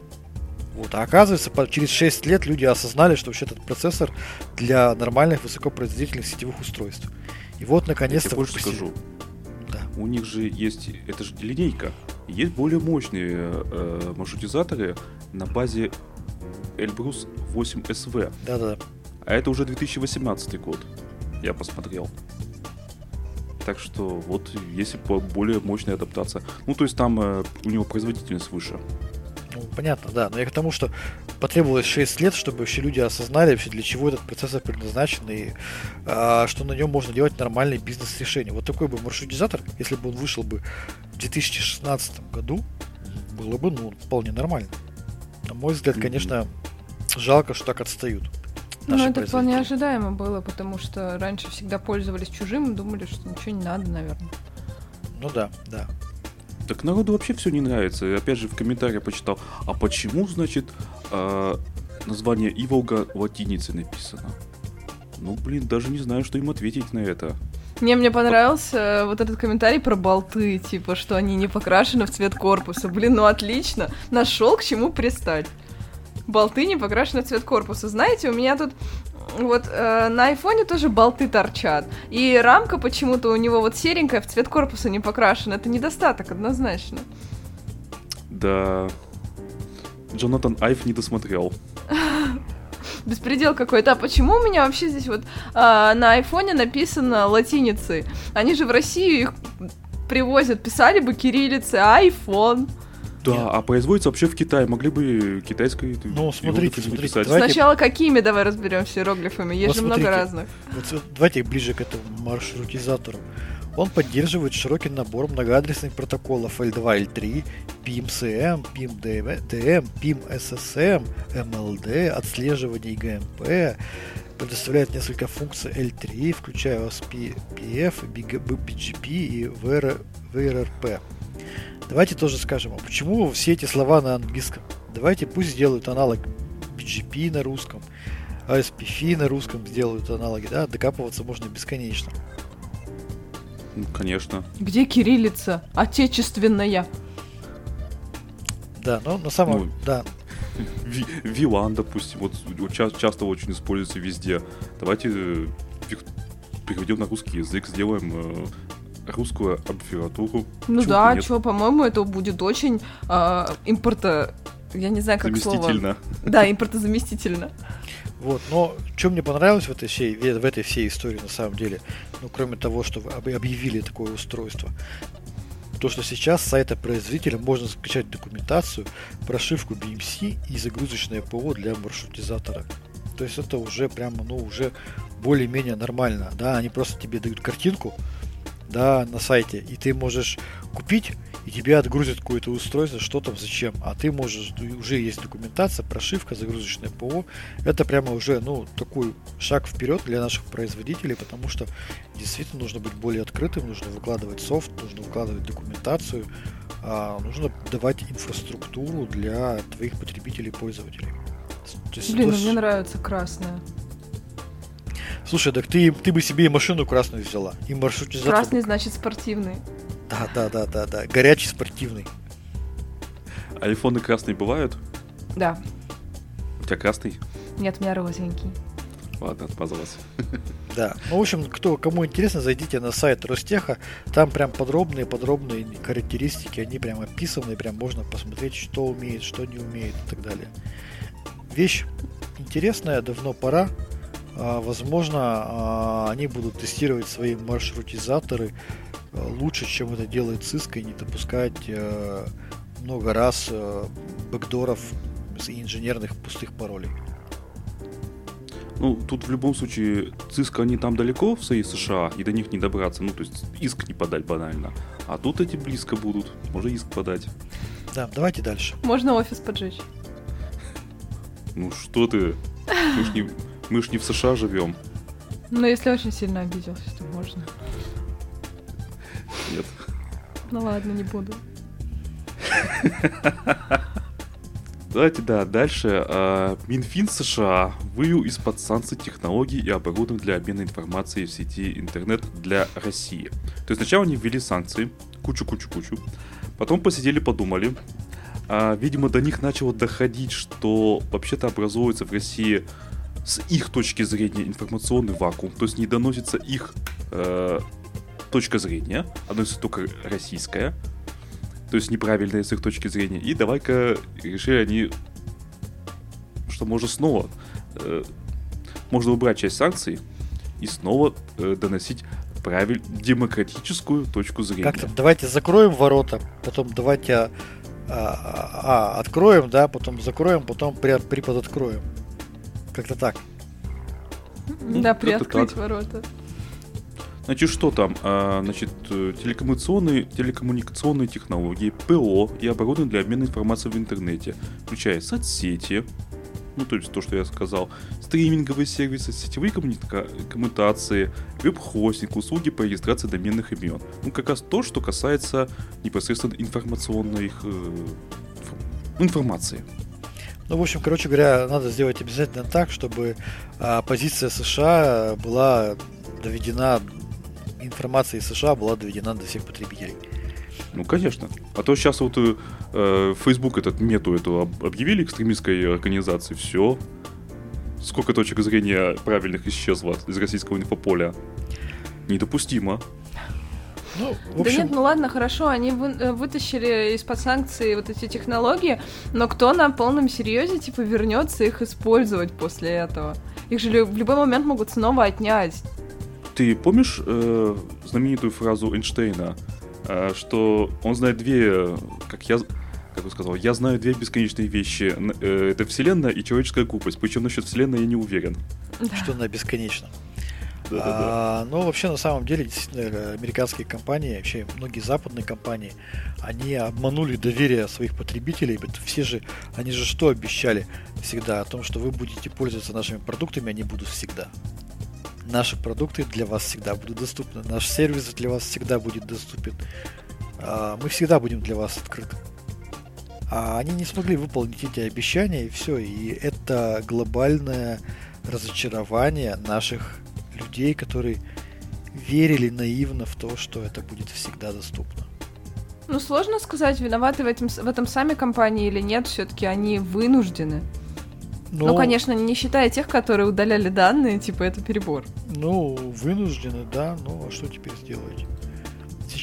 Вот. А оказывается, через 6 лет люди осознали, что вообще этот процессор для нормальных высокопроизводительных сетевых устройств. И вот наконец-то... Я больше скажу. Да. У них же есть... Это же линейка. Есть более мощные э, маршрутизаторы на базе Elbrus 8 SV. Да-да. А это уже 2018 год. Я посмотрел. Так что вот если более мощная адаптация. Ну, то есть там э, у него производительность выше. Ну, понятно, да. Но я к тому, что потребовалось 6 лет, чтобы вообще люди осознали вообще, для чего этот процессор предназначен и а, что на нем можно делать нормальные бизнес-решения. Вот такой бы маршрутизатор, если бы он вышел бы в 2016 году, было бы, ну, вполне нормально. На мой взгляд, конечно, жалко, что так отстают. Ну, это вполне ожидаемо было, потому что раньше всегда пользовались чужим и думали, что ничего не надо, наверное. Ну да, да. Так народу вообще все не нравится. И опять же в комментариях почитал, а почему, значит, э, название Иволга латиницей написано? Ну, блин, даже не знаю, что им ответить на это. Не, мне понравился э, вот этот комментарий про болты, типа, что они не покрашены в цвет корпуса. Блин, ну отлично. Нашел к чему пристать. Болты не покрашены в цвет корпуса. Знаете, у меня тут вот э, на айфоне тоже болты торчат. И рамка почему-то у него вот серенькая, в цвет корпуса не покрашена. Это недостаток, однозначно. Да. Джонатан Айв не досмотрел. Беспредел какой-то. А почему у меня вообще здесь вот а, на айфоне написано латиницей? Они же в Россию их привозят, писали бы кириллицы, iPhone. Да, Нет. а производится вообще в Китае. Могли бы китайской Ну, смотрите, смотрите. Давайте... Сначала какими давай разберемся иероглифами. Есть ну, же смотрите, много разных. Вот, давайте ближе к этому маршрутизатору. Он поддерживает широкий набор многоадресных протоколов L2, L3, PIM-CM, PIM-DM, PIM-SSM, MLD, отслеживание ИГМП, предоставляет несколько функций L3, включая OSPF, BGP и VRRP. Давайте тоже скажем, а почему все эти слова на английском? Давайте пусть сделают аналог BGP на русском, ASPF на русском сделают аналоги, да, докапываться можно бесконечно. Ну, конечно. Где кириллица? Отечественная. Да, но на самом... Ну, да. Вилан, допустим, вот часто очень используется везде. Давайте э, переведем на русский язык, сделаем э, русскую аббревиатуру. Ну Чего да, что, по-моему, это будет очень э, импорта... Я не знаю, как слово... Заместительно. Да, импортозаместительно. Вот, но что мне понравилось в этой всей, в этой всей истории на самом деле, ну кроме того, что объявили такое устройство, то, что сейчас с сайта производителя можно скачать документацию, прошивку BMC и загрузочное ПО для маршрутизатора. То есть это уже прямо, ну, уже более-менее нормально, да, они просто тебе дают картинку, да, на сайте, и ты можешь купить, и тебе отгрузят какое-то устройство, что там, зачем. А ты можешь, уже есть документация, прошивка, загрузочное ПО. Это прямо уже, ну, такой шаг вперед для наших производителей, потому что действительно нужно быть более открытым, нужно выкладывать софт, нужно выкладывать документацию, а, нужно давать инфраструктуру для твоих потребителей пользователей. Блин, ну, мне нравится красная. Слушай, так ты, ты бы себе и машину красную взяла, и маршрутизатор. Красный значит спортивный. Да, да, да, да, да. Горячий спортивный. Айфоны красные бывают? Да. У тебя красный? Нет, у меня розовенький. Ладно, отмазалась. Да. Ну, в общем, кто, кому интересно, зайдите на сайт Ростеха. Там прям подробные, подробные характеристики. Они прям описаны, прям можно посмотреть, что умеет, что не умеет и так далее. Вещь интересная, давно пора. А, возможно, а, они будут тестировать свои маршрутизаторы а, лучше, чем это делает Cisco, и не допускать много раз бэкдоров и инженерных пустых паролей. Ну, тут в любом случае ЦИСК, они там далеко в своей США, и до них не добраться, ну, то есть иск не подать банально. А тут эти близко будут, можно иск подать. Да, давайте дальше. Можно офис поджечь. Ну что ты, мы ж не, мы ж не в США живем. Ну, если очень сильно обиделся, то можно. Нет. Ну ладно, не буду. Давайте, да, дальше. А, Минфин США вывел из-под санкций технологий и оборудование для обмена информацией в сети интернет для России. То есть сначала они ввели санкции, кучу-кучу-кучу, потом посидели, подумали. А, видимо, до них начало доходить, что вообще-то образуется в России с их точки зрения информационный вакуум, то есть не доносится их э, точка зрения, а доносится только российская, то есть неправильная с их точки зрения. И давай-ка решили они, что можно снова, э, можно убрать часть санкций и снова э, доносить правиль демократическую точку зрения. Как то давайте закроем ворота, потом давайте а, а, а, откроем, да, потом закроем, потом при, приподоткроем. Как-то так. Ну, да, приоткрыть ворота. Значит, что там? А, значит, э, телекоммуникационные, телекоммуникационные технологии, ПО и оборудование для обмена информацией в интернете, включая соцсети, ну, то есть то, что я сказал, стриминговые сервисы, сетевые коммуника- коммутации, веб-хостинг, услуги по регистрации доменных имен. Ну, как раз то, что касается непосредственно информационной э, информации. Ну, в общем, короче говоря, надо сделать обязательно так, чтобы а, позиция США была доведена информация из США была доведена до всех потребителей. Ну, конечно. А то сейчас вот э, Facebook этот мету эту объявили экстремистской организации, все. Сколько точек зрения правильных исчезло из российского инфополя. Недопустимо. Ну, в общем... Да нет, ну ладно, хорошо, они вы, э, вытащили из-под санкций вот эти технологии, но кто на полном серьезе, типа, вернется их использовать после этого? Их же в любой момент могут снова отнять. Ты помнишь э, знаменитую фразу Эйнштейна, э, что он знает две, как я, как он сказал, я знаю две бесконечные вещи. Э, это Вселенная и человеческая глупость. Причем насчет Вселенной я не уверен. Да. Что она бесконечна. Да, да. Но вообще на самом деле действительно американские компании, вообще многие западные компании, они обманули доверие своих потребителей. Все же, они же что обещали всегда о том, что вы будете пользоваться нашими продуктами, они будут всегда. Наши продукты для вас всегда будут доступны. Наш сервис для вас всегда будет доступен. А, мы всегда будем для вас открыты. А они не смогли выполнить эти обещания, и все. И это глобальное разочарование наших людей, которые верили наивно в то, что это будет всегда доступно. Ну, сложно сказать, виноваты в этом, в этом сами компании или нет, все-таки они вынуждены. Но... Ну, конечно, не считая тех, которые удаляли данные, типа это перебор. Ну, вынуждены, да, но что теперь сделаете?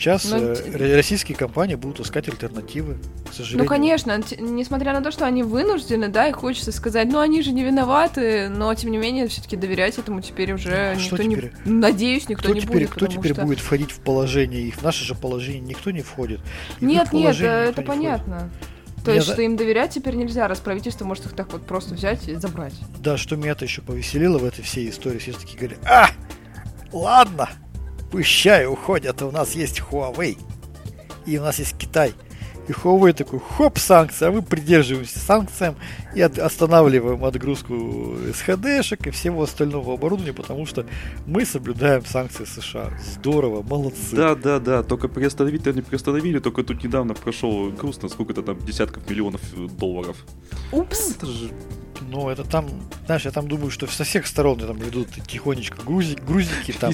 Сейчас но... э, российские компании будут искать альтернативы, к сожалению. Ну, конечно, несмотря на то, что они вынуждены, да, и хочется сказать, ну, они же не виноваты, но, тем не менее, все-таки доверять этому теперь уже а никто теперь? не... Надеюсь, никто кто не теперь, будет. Кто теперь что... будет входить в положение их? В наше же положение никто не входит. И нет, нет, это понятно. Входит. То меня есть, за... что им доверять теперь нельзя, раз правительство может их так вот просто взять и забрать. Да, что меня-то еще повеселило в этой всей истории, все таки говорят, а, ладно, пущай уходят, у нас есть Huawei, и у нас есть Китай. И Huawei такой, хоп, санкции, а мы придерживаемся санкциям и от, останавливаем отгрузку SHD-шек и всего остального оборудования, потому что мы соблюдаем санкции США. Здорово, молодцы. Да, да, да, только приостановить-то не приостановили, только тут недавно прошел грустно, сколько-то там десятков миллионов долларов. Упс. Это же ну, это там, знаешь, я там думаю, что со всех сторон там идут тихонечко грузик, грузики там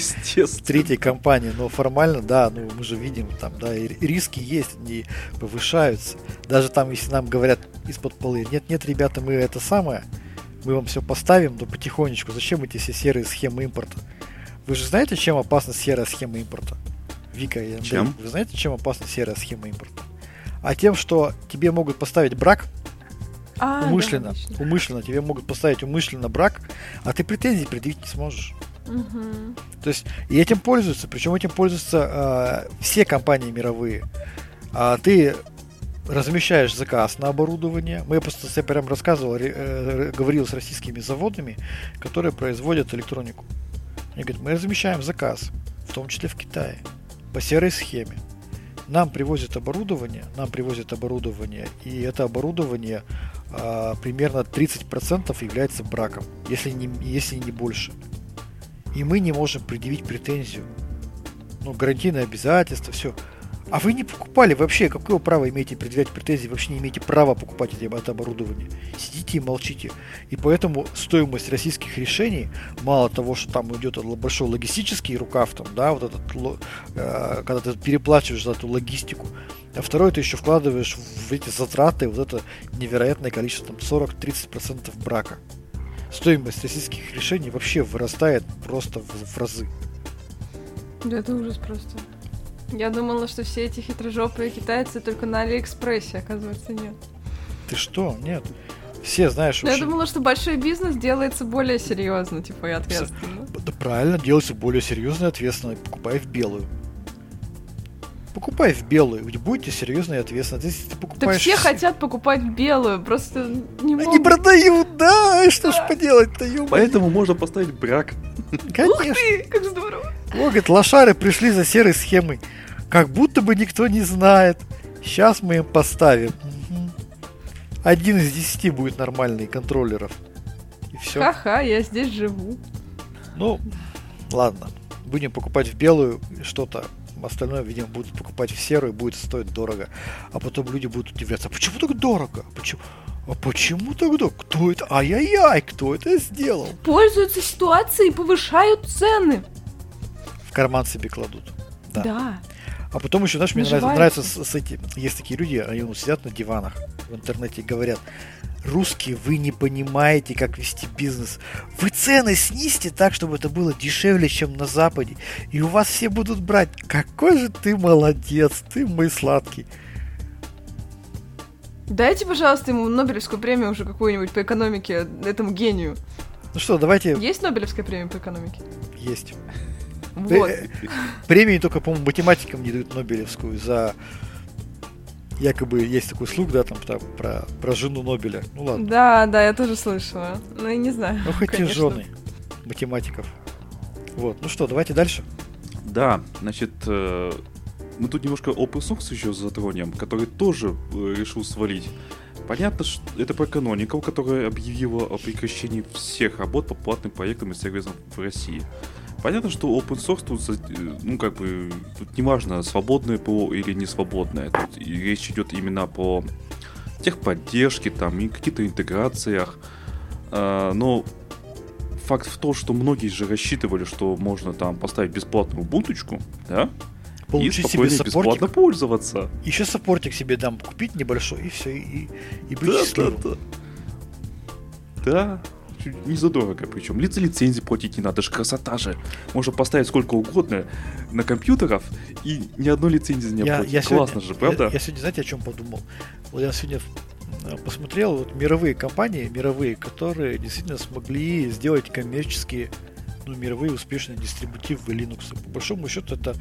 третьей компании, но формально, да, ну мы же видим там, да, и риски есть, они повышаются. Даже там, если нам говорят из-под полы, нет, нет, ребята, мы это самое, мы вам все поставим, но потихонечку. Зачем эти все серые схемы импорта? Вы же знаете, чем опасна серая схема импорта? Вика и Андрей, чем? вы знаете, чем опасна серая схема импорта? А тем, что тебе могут поставить брак, а, умышленно, да, умышленно тебе могут поставить умышленно брак, а ты претензий предъявить не сможешь. Угу. То есть и этим пользуются, причем этим пользуются э, все компании мировые. А ты размещаешь заказ на оборудование. Мы просто я прям рассказывал, э, говорил с российскими заводами, которые производят электронику. Они говорят, мы размещаем заказ, в том числе в Китае, по серой схеме. Нам привозят оборудование, нам привозят оборудование, и это оборудование а, примерно 30% является браком, если не, если не больше. И мы не можем предъявить претензию. Ну, гарантийное обязательство, все. А вы не покупали вообще, какое право имеете предъявлять претензии, вообще не имеете права покупать это оборудование. Сидите и молчите. И поэтому стоимость российских решений, мало того, что там идет большой логистический рукав, там, да, вот этот, э, когда ты переплачиваешь за эту логистику, а второе, ты еще вкладываешь в эти затраты вот это невероятное количество, там 40-30% брака. Стоимость российских решений вообще вырастает просто в, в разы. Да это ужас просто. Я думала, что все эти хитрожопые китайцы только на Алиэкспрессе, оказывается, нет. Ты что? Нет. Все, знаешь, Я думала, что большой бизнес делается более серьезно, типа и ответственно. Да правильно, делается более серьезно и ответственно. Покупай в белую. Покупай в белую, ведь будете серьезно и ответственно. Если ты покупаешь... Так все хотят покупать в белую, просто не могут. Они продают, да, что ж поделать-то, Поэтому можно поставить брак. Конечно. Ух ты, как здорово. О, говорит, лошары пришли за серой схемой. Как будто бы никто не знает. Сейчас мы им поставим. Один из десяти будет нормальный контроллеров. И все. Ха-ха, я здесь живу. Ну, ладно. Будем покупать в белую что-то. Остальное, видимо, будут покупать в серую, будет стоить дорого. А потом люди будут удивляться, а почему так дорого? Почему? А почему тогда? Кто это? Ай-яй-яй, кто это сделал? Пользуются ситуацией и повышают цены. Карман себе кладут. Да. да. А потом еще, знаешь, мне нравится, нравится с, с эти, есть такие люди, они ну, сидят на диванах в интернете и говорят, русские, вы не понимаете, как вести бизнес. Вы цены снизьте так, чтобы это было дешевле, чем на Западе. И у вас все будут брать. Какой же ты молодец, ты мой сладкий. Дайте, пожалуйста, ему Нобелевскую премию уже какую-нибудь по экономике, этому гению. Ну что, давайте... Есть Нобелевская премия по экономике? Есть. Вот. Премии только, по-моему, математикам не дают Нобелевскую за якобы есть такой слух, да, там, там про, про жену Нобеля. Ну ладно. Да, да, я тоже слышала. Ну, я не знаю. Ну, хоть и жены математиков. Вот, ну что, давайте дальше. Да, значит, э, мы тут немножко open source еще затронем, который тоже э, решил свалить. Понятно, что это про Canonical, которая объявила о прекращении всех работ по платным проектам и сервисам в России. Понятно, что open source тут, э, ну, как бы, тут не важно, свободное ПО или не свободное. Тут речь идет именно по техподдержке, там, и каких-то интеграциях. А, но факт в том, что многие же рассчитывали, что можно там поставить бесплатную бунточку, да? Получить и себе бесплатно пользоваться. Еще саппортик себе дам купить небольшой, и все, и, и быть да, счастливым. Да, да. да, не задорого причем. Лица лицензии платить не надо, же красота же. Можно поставить сколько угодно на компьютеров, и ни одной лицензии не я, я Классно сегодня, же, правда? Я, я сегодня, знаете, о чем подумал? Вот я сегодня э, посмотрел вот мировые компании, мировые, которые действительно смогли сделать коммерческие, ну, мировые успешные дистрибутивы Linux. По большому счету это,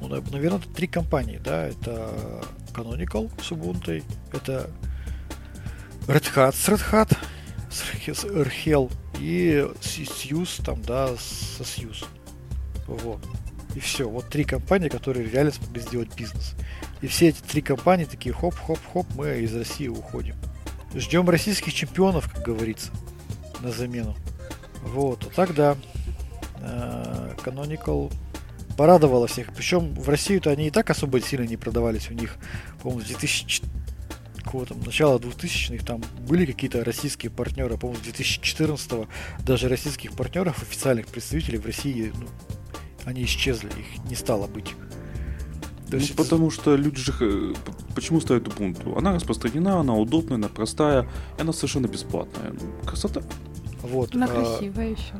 ну, наверное, это три компании, да, это Canonical с Ubuntu, это Red Hat с Red Hat с Эрхел и Сьюз там, да, со Сьюз. Вот. И все. Вот три компании, которые реально смогли сделать бизнес. И все эти три компании такие хоп-хоп-хоп, мы из России уходим. Ждем российских чемпионов, как говорится, на замену. Вот. А так да. Э, Canonical порадовала всех. Причем в Россию-то они и так особо сильно не продавались. У них, по-моему, с 2004 какого-то начала 2000-х там были какие-то российские партнеры, по-моему, с 2014 го даже российских партнеров, официальных представителей в России, ну, они исчезли, их не стало быть. То ну, есть потому что люди же... Почему ставят Ubuntu? Она распространена, она удобная, она простая, и она совершенно бесплатная. Красота. Вот. Она а... красивая еще.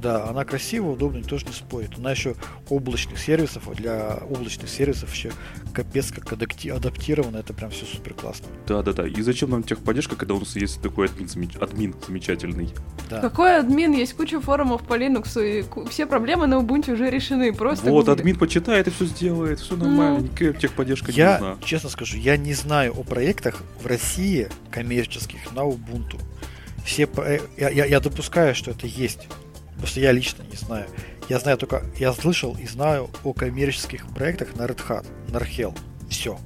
Да, она красивая, удобная, никто же не спорит. Она еще облачных сервисов, а для облачных сервисов еще капец как адапти- адаптирована, это прям все супер классно. Да, да, да. И зачем нам техподдержка, когда у нас есть такой админ, админ замечательный? Да. Какой админ? Есть куча форумов по Linux, и все проблемы на Ubuntu уже решены. Просто вот, гугли. админ почитает и все сделает, все нормально, Ну. никакая техподдержка не Я, нужна. честно скажу, я не знаю о проектах в России коммерческих на Ubuntu. Все, про- я, я, я допускаю, что это есть. Просто я лично не знаю. Я знаю только, я слышал и знаю о коммерческих проектах на Red Hat, на Arhel. Все.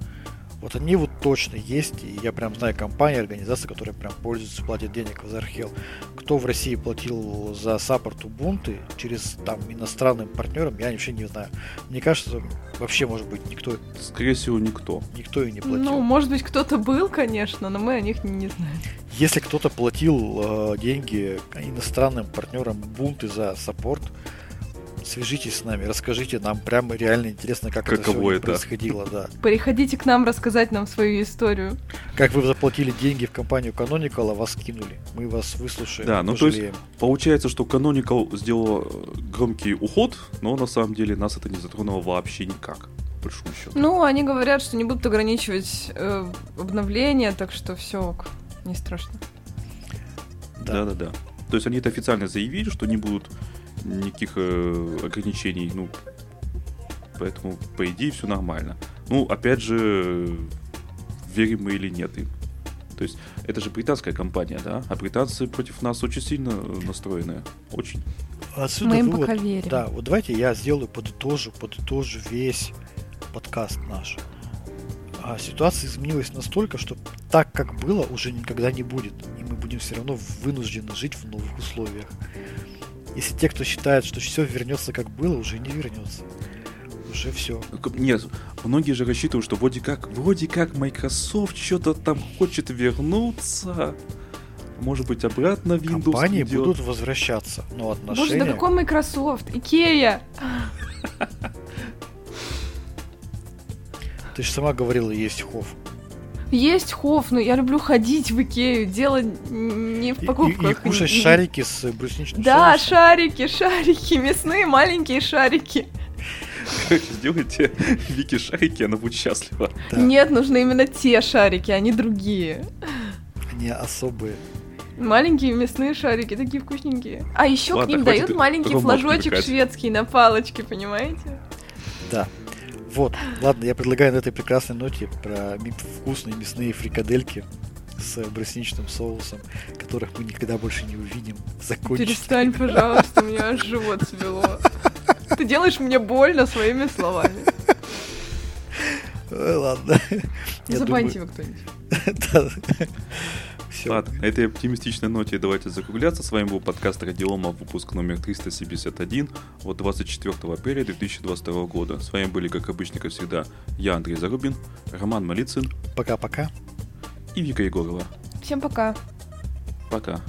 Вот они вот точно есть, и я прям знаю компании, организации, которые прям пользуются, платят денег за Arhel. Кто в России платил за саппорт Ubuntu через там иностранным партнерам, я вообще не знаю. Мне кажется, вообще, может быть, никто, Скорее всего, никто. никто и не платил. Ну, может быть, кто-то был, конечно, но мы о них не, не знаем. Если кто-то платил э, деньги иностранным партнерам Ubuntu за саппорт, свяжитесь с нами, расскажите нам, прям реально интересно, как это Каково сегодня это? происходило, да. Приходите к нам рассказать нам свою историю. Как вы заплатили деньги в компанию Canonical, а вас кинули. Мы вас выслушаем, Да, ну то есть пожалеем. Получается, что Canonical сделала э, громкий уход, но на самом деле нас это не затронуло вообще никак. По большому счету. Ну, они говорят, что не будут ограничивать э, обновления, так что все не страшно. Да. Да, да, да. То есть они это официально заявили, что не будут никаких э, ограничений, ну, поэтому, по идее, все нормально. Ну, опять же, верим мы или нет им. То есть, это же британская компания, да? А британцы против нас очень сильно настроены. Очень. Отсюда Мы им вывод- пока верим. Да, вот давайте я сделаю, подытожу, подытожу весь подкаст наш. А ситуация изменилась настолько, что так, как было, уже никогда не будет. И мы будем все равно вынуждены жить в новых условиях. Если те, кто считает, что все вернется как было, уже не вернется. Уже все. Ну, Нет, многие же рассчитывают, что вроде как, вроде как Microsoft что-то там хочет вернуться. Может быть, обратно Windows Компании идет. будут возвращаться, но Боже, отношения... да какой Microsoft? Икея! Ты же сама говорила, есть хов. Есть хоф, но я люблю ходить в Икею, дело не в И, и- покупках. и кушать шарики с брусничным Да, соусом. шарики, шарики, мясные маленькие шарики. Короче, сделайте Вики шарики, она будет счастлива. Да. Нет, нужны именно те шарики, а не другие. Они особые. Маленькие мясные шарики, такие вкусненькие. А еще к Ладно, ним хватит дают маленький флажочек шведский на палочке, понимаете? Да. Вот, ладно, я предлагаю на этой прекрасной ноте про вкусные мясные фрикадельки с брусничным соусом, которых мы никогда больше не увидим, закончить. Перестань, пожалуйста, у меня аж живот свело. Ты делаешь мне больно своими словами. Ой, Ладно. Забаньте его кто-нибудь. Всё. Ладно, на этой оптимистичной ноте давайте закругляться. С вами был подкаст Радиома, выпуск номер 371 от 24 апреля 2022 года. С вами были, как обычно, как всегда, я, Андрей Зарубин, Роман Малицын Пока-пока. и Вика Егорова. Всем пока. Пока.